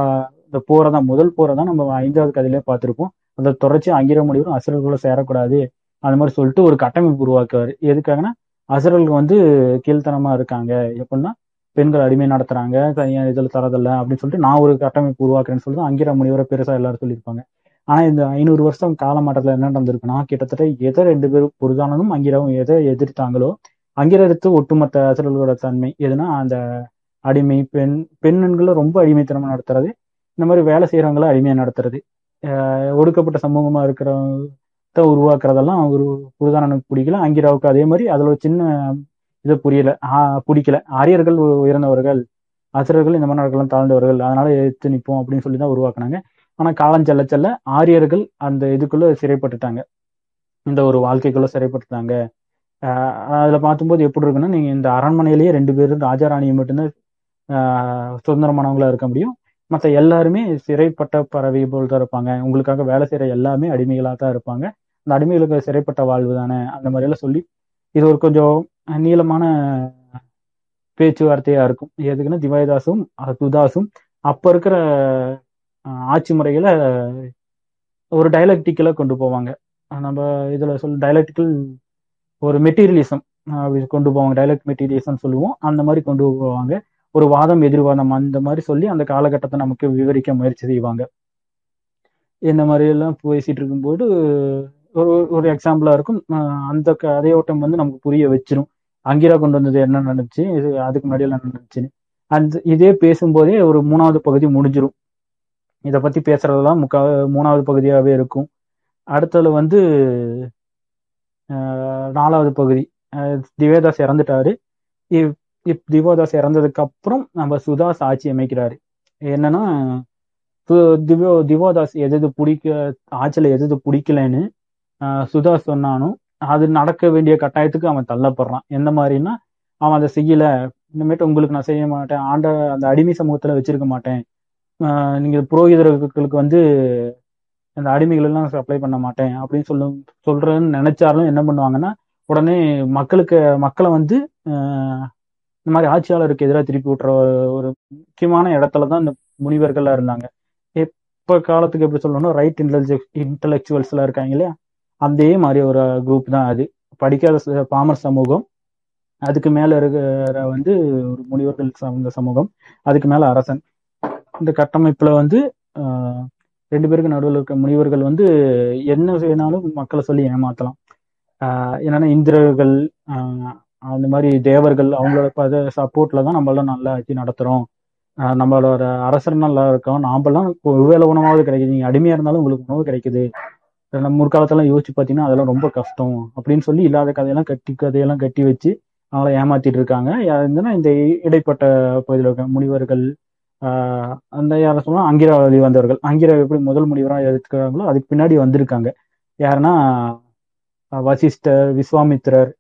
இந்த போரை தான் முதல் போரை தான் நம்ம ஐந்தாவது கதையிலே பார்த்துருப்போம். அந்த தொடர்ச்சி அங்கிர முடிவும் அசுரர்களை சேரக்கூடாது. அந்த மாதிரி சொல்லிட்டு ஒரு கட்டமைப்பு உருவாக்குவார். எதுக்காகனா அசுரர்கள் வந்து கீழ்த்தனமா இருக்காங்க. எப்படின்னா பெண்கள் அடிமை நடத்துறாங்க தனியா இதில் தரதில்லை அப்படின்னு சொல்லிட்டு நான் ஒரு கட்டமைப்பு உருவாக்குறேன்னு சொல்லிட்டு அங்கிர முடிவரை பெருசா எல்லாரும் சொல்லியிருப்பாங்க. ஆனா இந்த ஐநூறு வருஷம் காலமாட்டத்துல என்ன நடந்திருக்குன்னா கிட்டத்தட்ட எதை ரெண்டு பேரும் புரிதானனும் அங்கிரவும் எதை எதிர்த்தாங்களோ அங்கிரத்து ஒட்டுமொத்த அசுரர்களோட தன்மை எதுனா அந்த அடிமை பெண் பெண்ணுங்களை ரொம்ப அடிமைத்தனமா நடத்துறது இந்த மாதிரி வேலை செய்யறவங்கள அடிமையா நடத்துறது. ஒடுக்கப்பட்ட சமூகமா இருக்கிறத உருவாக்குறதெல்லாம் ஒரு புரிதானனுக்கு பிடிக்கல. அங்கிராவுக்கு அதே மாதிரி அதுல ஒரு சின்ன இதை புரியல. பிடிக்கல. ஆரியர்கள் உயர்ந்தவர்கள் அசுரர்கள் இந்த மன்னர்கள்லாம் தாழ்ந்தவர்கள் அதனால எடுத்து நிற்போம் அப்படின்னு சொல்லி தான் உருவாக்குனாங்க. ஆனா காலம் செல்ல செல்ல ஆரியர்கள் அந்த இதுக்குள்ள சிறைப்பட்டுட்டாங்க. இந்த ஒரு வாழ்க்கைக்குள்ள சிறைப்பட்டுட்டாங்க. அதில் அதுல பார்க்கும்போது எப்படி இருக்குன்னா நீங்க இந்த அரண்மனையிலேயே ரெண்டு பேரும் ராஜா ராணியை மட்டும்தான் சுதந்திரமானவங்களா இருக்க முடியும். மற்ற எல்லாருமே சிறைப்பட்ட பறவை போல் தான் இருப்பாங்க. உங்களுக்காக வேலை செய்யற எல்லாமே அடிமைகளாக தான் இருப்பாங்க. அந்த அடிமைகளுக்கு சிறைப்பட்ட வாழ்வு தானே? அந்த மாதிரி எல்லாம் சொல்லி இது ஒரு கொஞ்சம் நீளமான பேச்சுவார்த்தையா இருக்கும். எதுக்குன்னா திவாய்தாசும் துதாசும் அப்ப இருக்கிற ஆட்சி முறையில ஒரு டைலக்டிக்கலா கொண்டு போவாங்க. நம்ம இதுல சொல் டைலக்டிக்கல் ஒரு மெட்டீரியலிசம் கொண்டு போவாங்க. டைலக்ட் மெட்டீரியலிசம் சொல்லுவோம். அந்த மாதிரி கொண்டு போவாங்க. ஒரு வாதம் எதிர்வாதம் அந்த மாதிரி சொல்லி அந்த காலகட்டத்தை நமக்கு விவரிக்க முயற்சி செய்வாங்க. இந்த மாதிரி எல்லாம் பேசிட்டு இருக்கும்போது ஒரு ஒரு எக்ஸாம்பிளா இருக்கும். அந்த கதையோட்டம் வந்து நமக்கு புரிய வச்சிரும். அங்கிரா கொண்டு வந்தது என்ன நடந்துச்சு? இது அதுக்கு முன்னாடி எல்லாம் நடந்துச்சுன்னு. அந்த இதே பேசும்போதே ஒரு மூணாவது பகுதி முடிஞ்சிரும். இதை பத்தி பேசுறதெல்லாம் முக்கா மூணாவது பகுதியாகவே இருக்கும். அடுத்தது வந்து நாலாவது பகுதி. திவேதாஸ் இறந்துட்டாரு இப் திவோதாஸ் இறந்ததுக்கு அப்புறம் நம்ம சுதாஸ் ஆட்சி அமைக்கிறாரு. என்னன்னா திவோ திவோதாஸ் எது எது பிடிக்க ஆட்சியில எது எது பிடிக்கலன்னு ஆஹ் சுதாஸ் சொன்னானும் அது நடக்க வேண்டிய கட்டாயத்துக்கு அவன் தள்ளப்படுறான். எந்த மாதிரின்னா அவன் அதை செய்யல. இனிமேட்டு உங்களுக்கு நான் செய்ய மாட்டேன். ஆண்ட அந்த அடிமை சமூகத்துல வச்சிருக்க மாட்டேன். ஆஹ் நீங்க புரோகிதர்களுக்கு வந்து அந்த அடிமைகள் எல்லாம் சப்ளை பண்ண மாட்டேன் அப்படின்னு சொல்ல சொல்றேன்னு நினைச்சாலும் என்ன பண்ணுவாங்கன்னா உடனே மக்களுக்கு மக்களை வந்து ஆஹ் இந்த மாதிரி ஆட்சியாளருக்கு எதிராக திருப்பி விட்டுற ஒரு முக்கியமான இடத்துல தான் இந்த முனிவர்கள்லாம் இருந்தாங்க. இப்ப காலத்துக்கு எப்படி சொல்லணும்னா ரைட் இன்டெலிஜெக்ட் இன்டலெக்சுவல்ஸ்லாம் இருக்காங்க இல்லையா? அதே மாதிரி ஒரு குரூப் தான் அது. படிக்காத பாமர் சமூகம் அதுக்கு மேல இருக்கிற வந்து ஒரு முனிவர்கள் சார்ந்த சமூகம் அதுக்கு மேல அரசன். இந்த கட்டமைப்புல வந்து ரெண்டு பேருக்கு நடுவில் இருக்க முனிவர்கள் வந்து என்ன வேணாலும் மக்களை சொல்லி ஏமாத்தலாம். என்னன்னா இந்திரர்கள் அந்த மாதிரி தேவர்கள் அவங்களோட சப்போர்ட்ல தான் நம்மளாம் நல்லா ஆட்சி நடத்துறோம். நம்மளோட அரசர் நல்லா இருக்கோம். நாமெல்லாம் ஒருவேளை உணவாவது கிடைக்குது. நீங்க அடிமையா இருந்தாலும் உங்களுக்கு உணவு கிடைக்குது. நம்ம முற்காலத்தெல்லாம் யோசிச்சு பார்த்தீங்கன்னா அதெல்லாம் ரொம்ப கஷ்டம் அப்படின்னு சொல்லி இல்லாத கதையெல்லாம் கட்டி கதையெல்லாம் கட்டி வச்சு அவங்கள ஏமாத்திட்டு இருக்காங்க. யாருன்னா இந்த இடைப்பட்ட பகுதியில் இருக்க முனிவர்கள் அந்த யார சொன்னா அங்கிரா வழி வந்தவர்கள். அங்கிரா எப்படி முதல் முனிவராக எடுத்துக்கிறாங்களோ அதுக்கு பின்னாடி வந்திருக்காங்க. யாருன்னா வசிஷ்டர் விஸ்வாமித்திரர்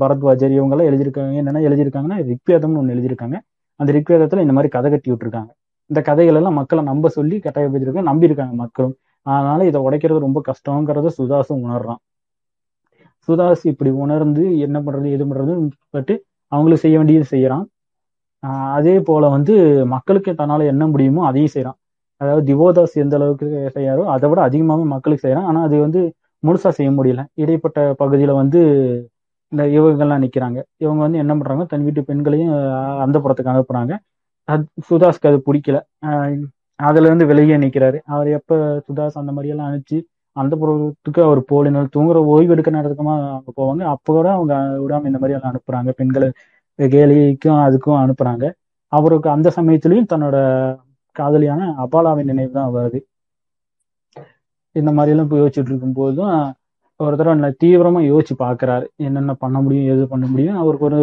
பரத்வாஜர் இவங்கெல்லாம் எழுதியிருக்காங்க. என்னென்ன எழுதியிருக்காங்கன்னா ரிக்வேதம்னு ஒன்று எழுதியிருக்காங்க. அந்த ரிக்வேதத்தில் இந்த மாதிரி கதை கட்டி விட்டுருக்காங்க. இந்த கதைகள் எல்லாம் மக்களை நம்ப சொல்லி கட்டாயப்படுத்திருக்காங்க நம்பியிருக்காங்க மக்களும். அதனால இதை உடைக்கிறது ரொம்ப கஷ்டங்கிறத சுதாசும் உணர்றான். சுதாஸ் இப்படி உணர்ந்து என்ன பண்றது எது பண்றதுன்னு பட்டு அவங்களுக்கு செய்ய வேண்டியது செய்யறான். அதே போல வந்து மக்களுக்கு தன்னால என்ன முடியுமோ அதையும் செய்யறான். அதாவது திவோதாஸ் எந்த அளவுக்கு செய்யாரோ அதை விட அதிகமாகவே மக்களுக்கு செய்யறான். ஆனா அது வந்து முழுசா செய்ய முடியல. இடைப்பட்ட பகுதியில வந்து இந்த இவங்கெல்லாம் நிற்கிறாங்க இவங்க வந்து என்ன பண்றாங்க? தன் வீட்டு பெண்களையும் அந்த புறத்துக்கு அனுப்புறாங்க. அது சுதாஸ்க்கு அது பிடிக்கல. அதுல இருந்து விலகியே நிற்கிறாரு அவர் எப்ப சுதாஸ் அந்த மாதிரி எல்லாம் அனுப்பிச்சு அந்த புறத்துக்கு அவர் போலினால் தூங்குற ஓய்வு எடுக்க நேரத்துக்குமா அவங்க போவாங்க அப்போ கூட அவங்க விடாம இந்த மாதிரி எல்லாம் அனுப்புறாங்க. பெண்களை கேலிக்கும் அதுக்கும் அனுப்புறாங்க. அவருக்கு அந்த சமயத்திலையும் தன்னோட காதலியான அபாலாவின் நினைவு தான் வருது. இந்த மாதிரி எல்லாம் போய் யோசிச்சுட்டு இருக்கும் போதும் ஒரு தடவை நல்லா தீவிரமா யோசிச்சு பாக்குறாரு என்னென்ன பண்ண முடியும் எது பண்ண முடியும் அவருக்கு ஒரு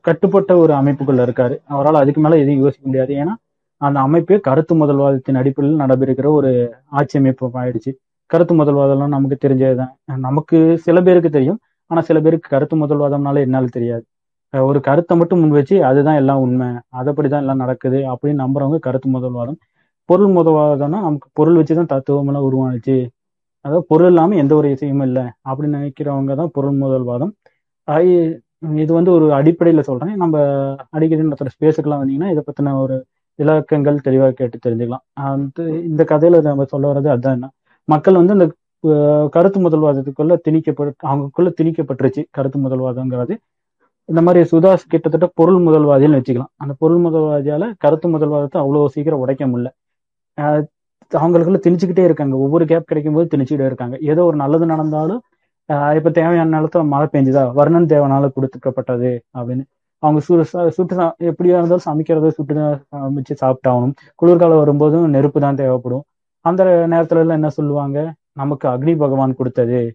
கட்டுப்பட்ட ஒரு அமைப்புக்குள்ள இருக்காரு. அவரால் அதுக்கு மேல எதையும் யோசிக்க முடியாது. ஏன்னா அந்த அமைப்பே கருத்து முதல்வாதத்தின் அடிப்படையில் நடைபெறுகிற ஒரு ஆட்சி அமைப்பு ஆயிடுச்சு. கருத்து முதல்வாதம்லாம் நமக்கு தெரிஞ்சதுதான். நமக்கு சில பேருக்கு தெரியும். ஆனா சில பேருக்கு கருத்து முதல்வாதம்னால என்னால தெரியாது. ஒரு கருத்தை மட்டும் முன் வச்சு அதுதான் எல்லாம் உண்மை. அதப்படிதான் எல்லாம் நடக்குது அப்படின்னு நம்புறவங்க கருத்து முதல்வாதம். பொருள் முதல்வாதம்னா நமக்கு பொருள் வச்சுதான் தத்துவம் எல்லாம் உருவானுச்சு. அதாவது பொருள் இல்லாமல் எந்த ஒரு விஷயமும் இல்லை அப்படின்னு நினைக்கிறவங்க தான் பொருள் முதல்வாதம். இது வந்து ஒரு அடிப்படையில சொல்றேன். நம்ம அடிக்கடி நடத்துகிற ஸ்பேஸுக்கெல்லாம் வந்தீங்கன்னா இதை பற்றின ஒரு இலக்கங்கள் தெளிவாக கேட்டு தெரிஞ்சுக்கலாம். வந்து இந்த கதையில நம்ம சொல்ல வர்றது அதுதான் என்ன மக்கள் வந்து இந்த கருத்து முதல்வாதத்துக்குள்ள திணிக்கப்பட்டு அவங்களுக்குள்ள திணிக்கப்பட்டுருச்சு. கருத்து முதல்வாதங்கிறது. இந்த மாதிரி சுதாஸ் கிட்டத்தட்ட பொருள் முதல்வாதின்னு வச்சுக்கலாம். அந்த பொருள் முதல்வாதியால கருத்து முதல்வாதத்தை அவ்வளோ சீக்கிரம் உடைக்க முடியல. ஆஹ் அவங்களுக்குள்ள திணிச்சுக்கிட்டே இருக்காங்க. ஒவ்வொரு கேப் கிடைக்கும் போது திணிச்சுக்கிட்டே இருக்காங்க. ஏதோ ஒரு நல்லது நடந்தாலும் இப்ப தேவையான நிலத்துல மழை பெஞ்சுதா? வர்ணன் தேவனால கொடுத்துக்கப்பட்டது அப்படின்னு. அவங்க சு சுட்டு சா- எப்படியா இருந்தாலும் சமைக்கிறத சுட்டு தான் சமைச்சு சாப்பிட்டாகணும். குளிர்காலம் வரும்போதும் நெருப்பு தான் தேவைப்படும். அந்த நேரத்துல எல்லாம் என்ன சொல்லுவாங்க? நமக்கு அக்னி பகவான் கொடுத்தது.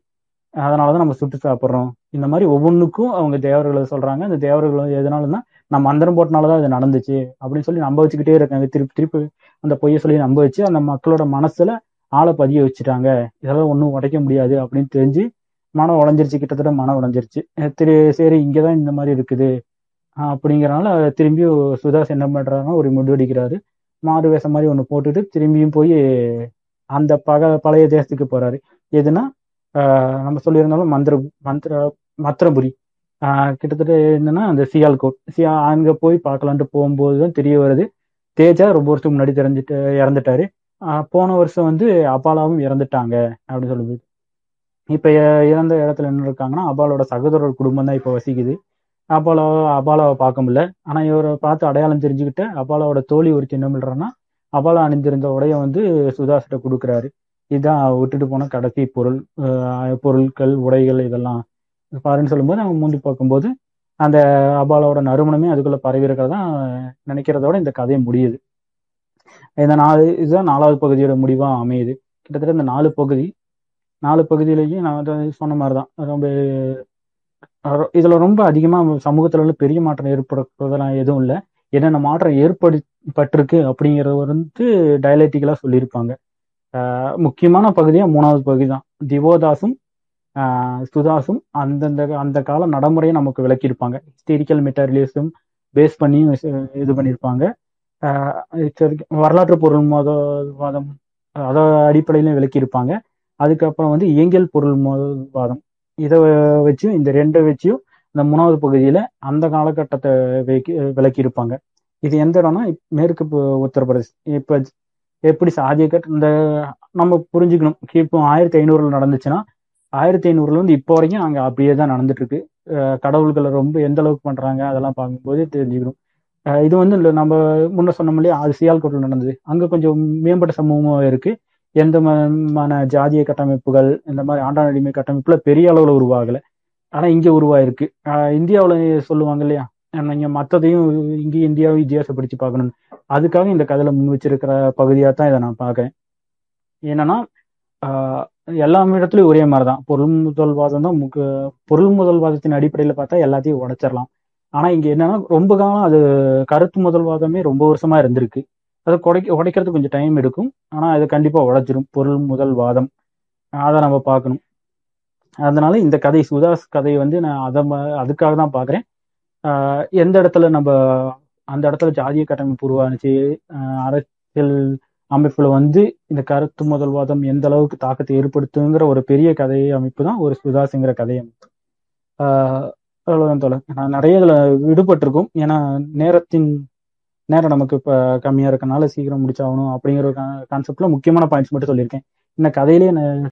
அதனாலதான் நம்ம சுட்டு சாப்பிட்றோம். இந்த மாதிரி ஒவ்வொன்றுக்கும் அவங்க தேவர்களை சொல்றாங்க. அந்த தேவர்கள் எதனாலன்னா நம்ம அந்தரம் போட்டனாலதான் இது நடந்துச்சு. அப்படின்னு சொல்லி நம்ப வச்சுக்கிட்டே இருக்காங்க. திருப்பி திருப்பி அந்த பொய்யை சொல்லி நம்ப வச்சு அந்த மக்களோட மனசுல ஆளை பதிய வச்சுட்டாங்க. இதெல்லாம் ஒன்றும் உடைக்க முடியாது அப்படின்னு தெரிஞ்சு மனம் உடஞ்சிருச்சு. கிட்டத்தட்ட மனம் உடஞ்சிருச்சு. திரு சரி இங்கதான் இந்த மாதிரி இருக்குது. அப்படிங்கிறனால திரும்பி சுதாஸ் என்ன பண்றாருன்னா ஒரு முடிவெடுக்கிறாரு மாறு வேஷம் மாதிரி ஒன்று போட்டுட்டு திரும்பியும் போய் அந்த பக பழைய தேசத்துக்கு போறாரு. எதுனா நம்ம சொல்லியிருந்தாலும் மந்திர மந்திர மத்திரபுரி. கிட்டத்தட்ட என்னன்னா அந்த சியால்கோட் சியா அங்கே போய் பார்க்கலான்ட்டு போகும்போது தான் தெரிய வருது. தேஜா ரொம்ப வருஷத்துக்கு முன்னாடி தெரிஞ்சுட்டு இறந்துட்டாரு போன வருஷம் வந்து அபாலாவும் இறந்துட்டாங்க அப்படின்னு சொல்லுது. இப்ப இறந்த இடத்துல என்ன இருக்காங்கன்னா அபாலோட சகோதரர் குடும்பம் தான் இப்போ வசிக்குது. அபாலோ அபாலாவை பார்க்க முடியல. ஆனா இவரை பார்த்து அடையாளம் தெரிஞ்சுக்கிட்டு அபாலாவோட தோழி ஒரு என்ன பண்ணுறான்னா அபாலா அணிந்திருந்த உடைய வந்து சுதாசிட்ட கொடுக்குறாரு. இதுதான் விட்டுட்டு போன கடைசி பொருள் பொருட்கள் உடைகள் இதெல்லாம். பாருன்னு சொல்லும்போது அவங்க மூண்டி பார்க்கும்போது அந்த அபாலோட நறுமணமே அதுக்குள்ள பரவி இருக்கிறதா நினைக்கிறதோட இந்த கதை முடியுது. இந்த நாலு இதுதான் நாலாவது பகுதியோட முடிவா அமையுது. கிட்டத்தட்ட இந்த நாலு பகுதி நாலு பகுதியிலையும் நான் சொன்ன மாதிரி தான் ரொம்ப இதில் இதுல ரொம்ப அதிகமா சமூகத்துல உள்ள பெரிய மாற்றம் ஏற்படுறதெல்லாம் எதுவும் இல்லை. என்னென்ன மாற்றம் ஏற்படுத்தப்பட்டிருக்கு அப்படிங்கிறத வந்து டயலெட்டிக்கலா சொல்லியிருப்பாங்க. முக்கியமான பகுதியா மூணாவது பகுதி தான் திவோதாசும் சுதாஸும் சுதாசும் அந்தந்த அந்த கால நடைமுறையை நமக்கு விளக்கியிருப்பாங்க. ஹிஸ்டரிக்கல் மெட்டீரியலிசம் பேஸ் பண்ணியும் இது பண்ணியிருப்பாங்க. சரி, வரலாற்று பொருள் மதவாதம் அத அடிப்படையிலும் விளக்கியிருப்பாங்க. அதுக்கப்புறம் வந்து இயங்கியல் பொருள் மதவாதம் இதை வச்சு இந்த ரெண்டை வச்சும் இந்த மூணாவது பகுதியில அந்த காலகட்டத்தை விளக்கி விளக்கியிருப்பாங்க. இது எந்த இடம்னா மேற்கு பு- உத்தரப்பிரதேஷ் இப்ப எப்படி சாதிய கட்ட இந்த நம்ம புரிஞ்சுக்கணும். இப்போ ஆயிரத்தி ஐநூறுல நடந்துச்சுன்னா ஆயிரத்தி ஐநூறுல இருந்து இப்போ வரைக்கும் அங்கே அப்படியே தான் நடந்துட்டு இருக்கு கடவுள்களை ரொம்ப எந்த அளவுக்கு பண்றாங்க அதெல்லாம் பார்க்கும்போது தெரிஞ்சுக்கணும். இது வந்து இல்லை நம்ம முன்ன சொன்ன இல்லையா அது சியால்கோட்டில் நடந்தது. அங்க கொஞ்சம் மேம்பட்ட சமூகமாக இருக்கு. எந்த விதமான ஜாதிய கட்டமைப்புகள் இந்த மாதிரி ஆண்டான் அடிமை கட்டமைப்புல பெரிய அளவில் உருவாகலை. ஆனால் இங்கே உருவாயிருக்கு. இந்தியாவில் சொல்லுவாங்க இல்லையா? நீங்கள் மற்றதையும் இங்கேயும் இந்தியாவும் இத்தியாசம் படித்து பார்க்கணும் அதுக்காக இந்த கதையில முன் வச்சிருக்கிற பகுதியாக தான் இதை நான் பார்க்கறேன். என்னன்னா எல்லா இடத்துலயும் ஒரே மாதிரி தான் பொருள் முதல்வாதம் தான் முக்கு பொருள் முதல்வாதத்தின் அடிப்படையில பார்த்தா எல்லாத்தையும் உடைச்சிடலாம். ஆனா இங்க என்னன்னா ரொம்ப காலம் அது கருத்து முதல்வாதமே ரொம்ப வருஷமா இருந்திருக்கு. அதை உடைக்க உடைக்கிறதுக்கு கொஞ்சம் டைம் எடுக்கும். ஆனா அது கண்டிப்பா உடைச்சிரும் பொருள் முதல்வாதம். அதை நம்ம பார்க்கணும். அதனால இந்த கதை சுதாஸ் கதை வந்து நான் அதை அதுக்காக தான் பாக்குறேன் ஆஹ் எந்த இடத்துல நம்ம அந்த இடத்துல ஜாதிய கட்டமைப்பு உருவானுச்சு? அரசியல் அமைப்புல வந்து இந்த கருத்து முதல்வாதம் எந்த அளவுக்கு தாக்கத்தை ஏற்படுத்துங்கிற ஒரு பெரிய கதை அமைப்பு தான் ஒரு சுதாசிங்கிற கதை அமைப்பு. ஆஹ் அவ்வளவுதான் தோழர். நான் நிறைய இதுல விடுபட்டிருக்கும். ஏன்னா நேரத்தின் நேரம் நமக்கு இப்ப கம்மியா இருக்கனால சீக்கிரம் முடிச்சாகணும் அப்படிங்கிற ஒரு கான்செப்ட்ல முக்கியமான பாயிண்ட்ஸ் மட்டும் சொல்லியிருக்கேன். இந்த கதையிலேயே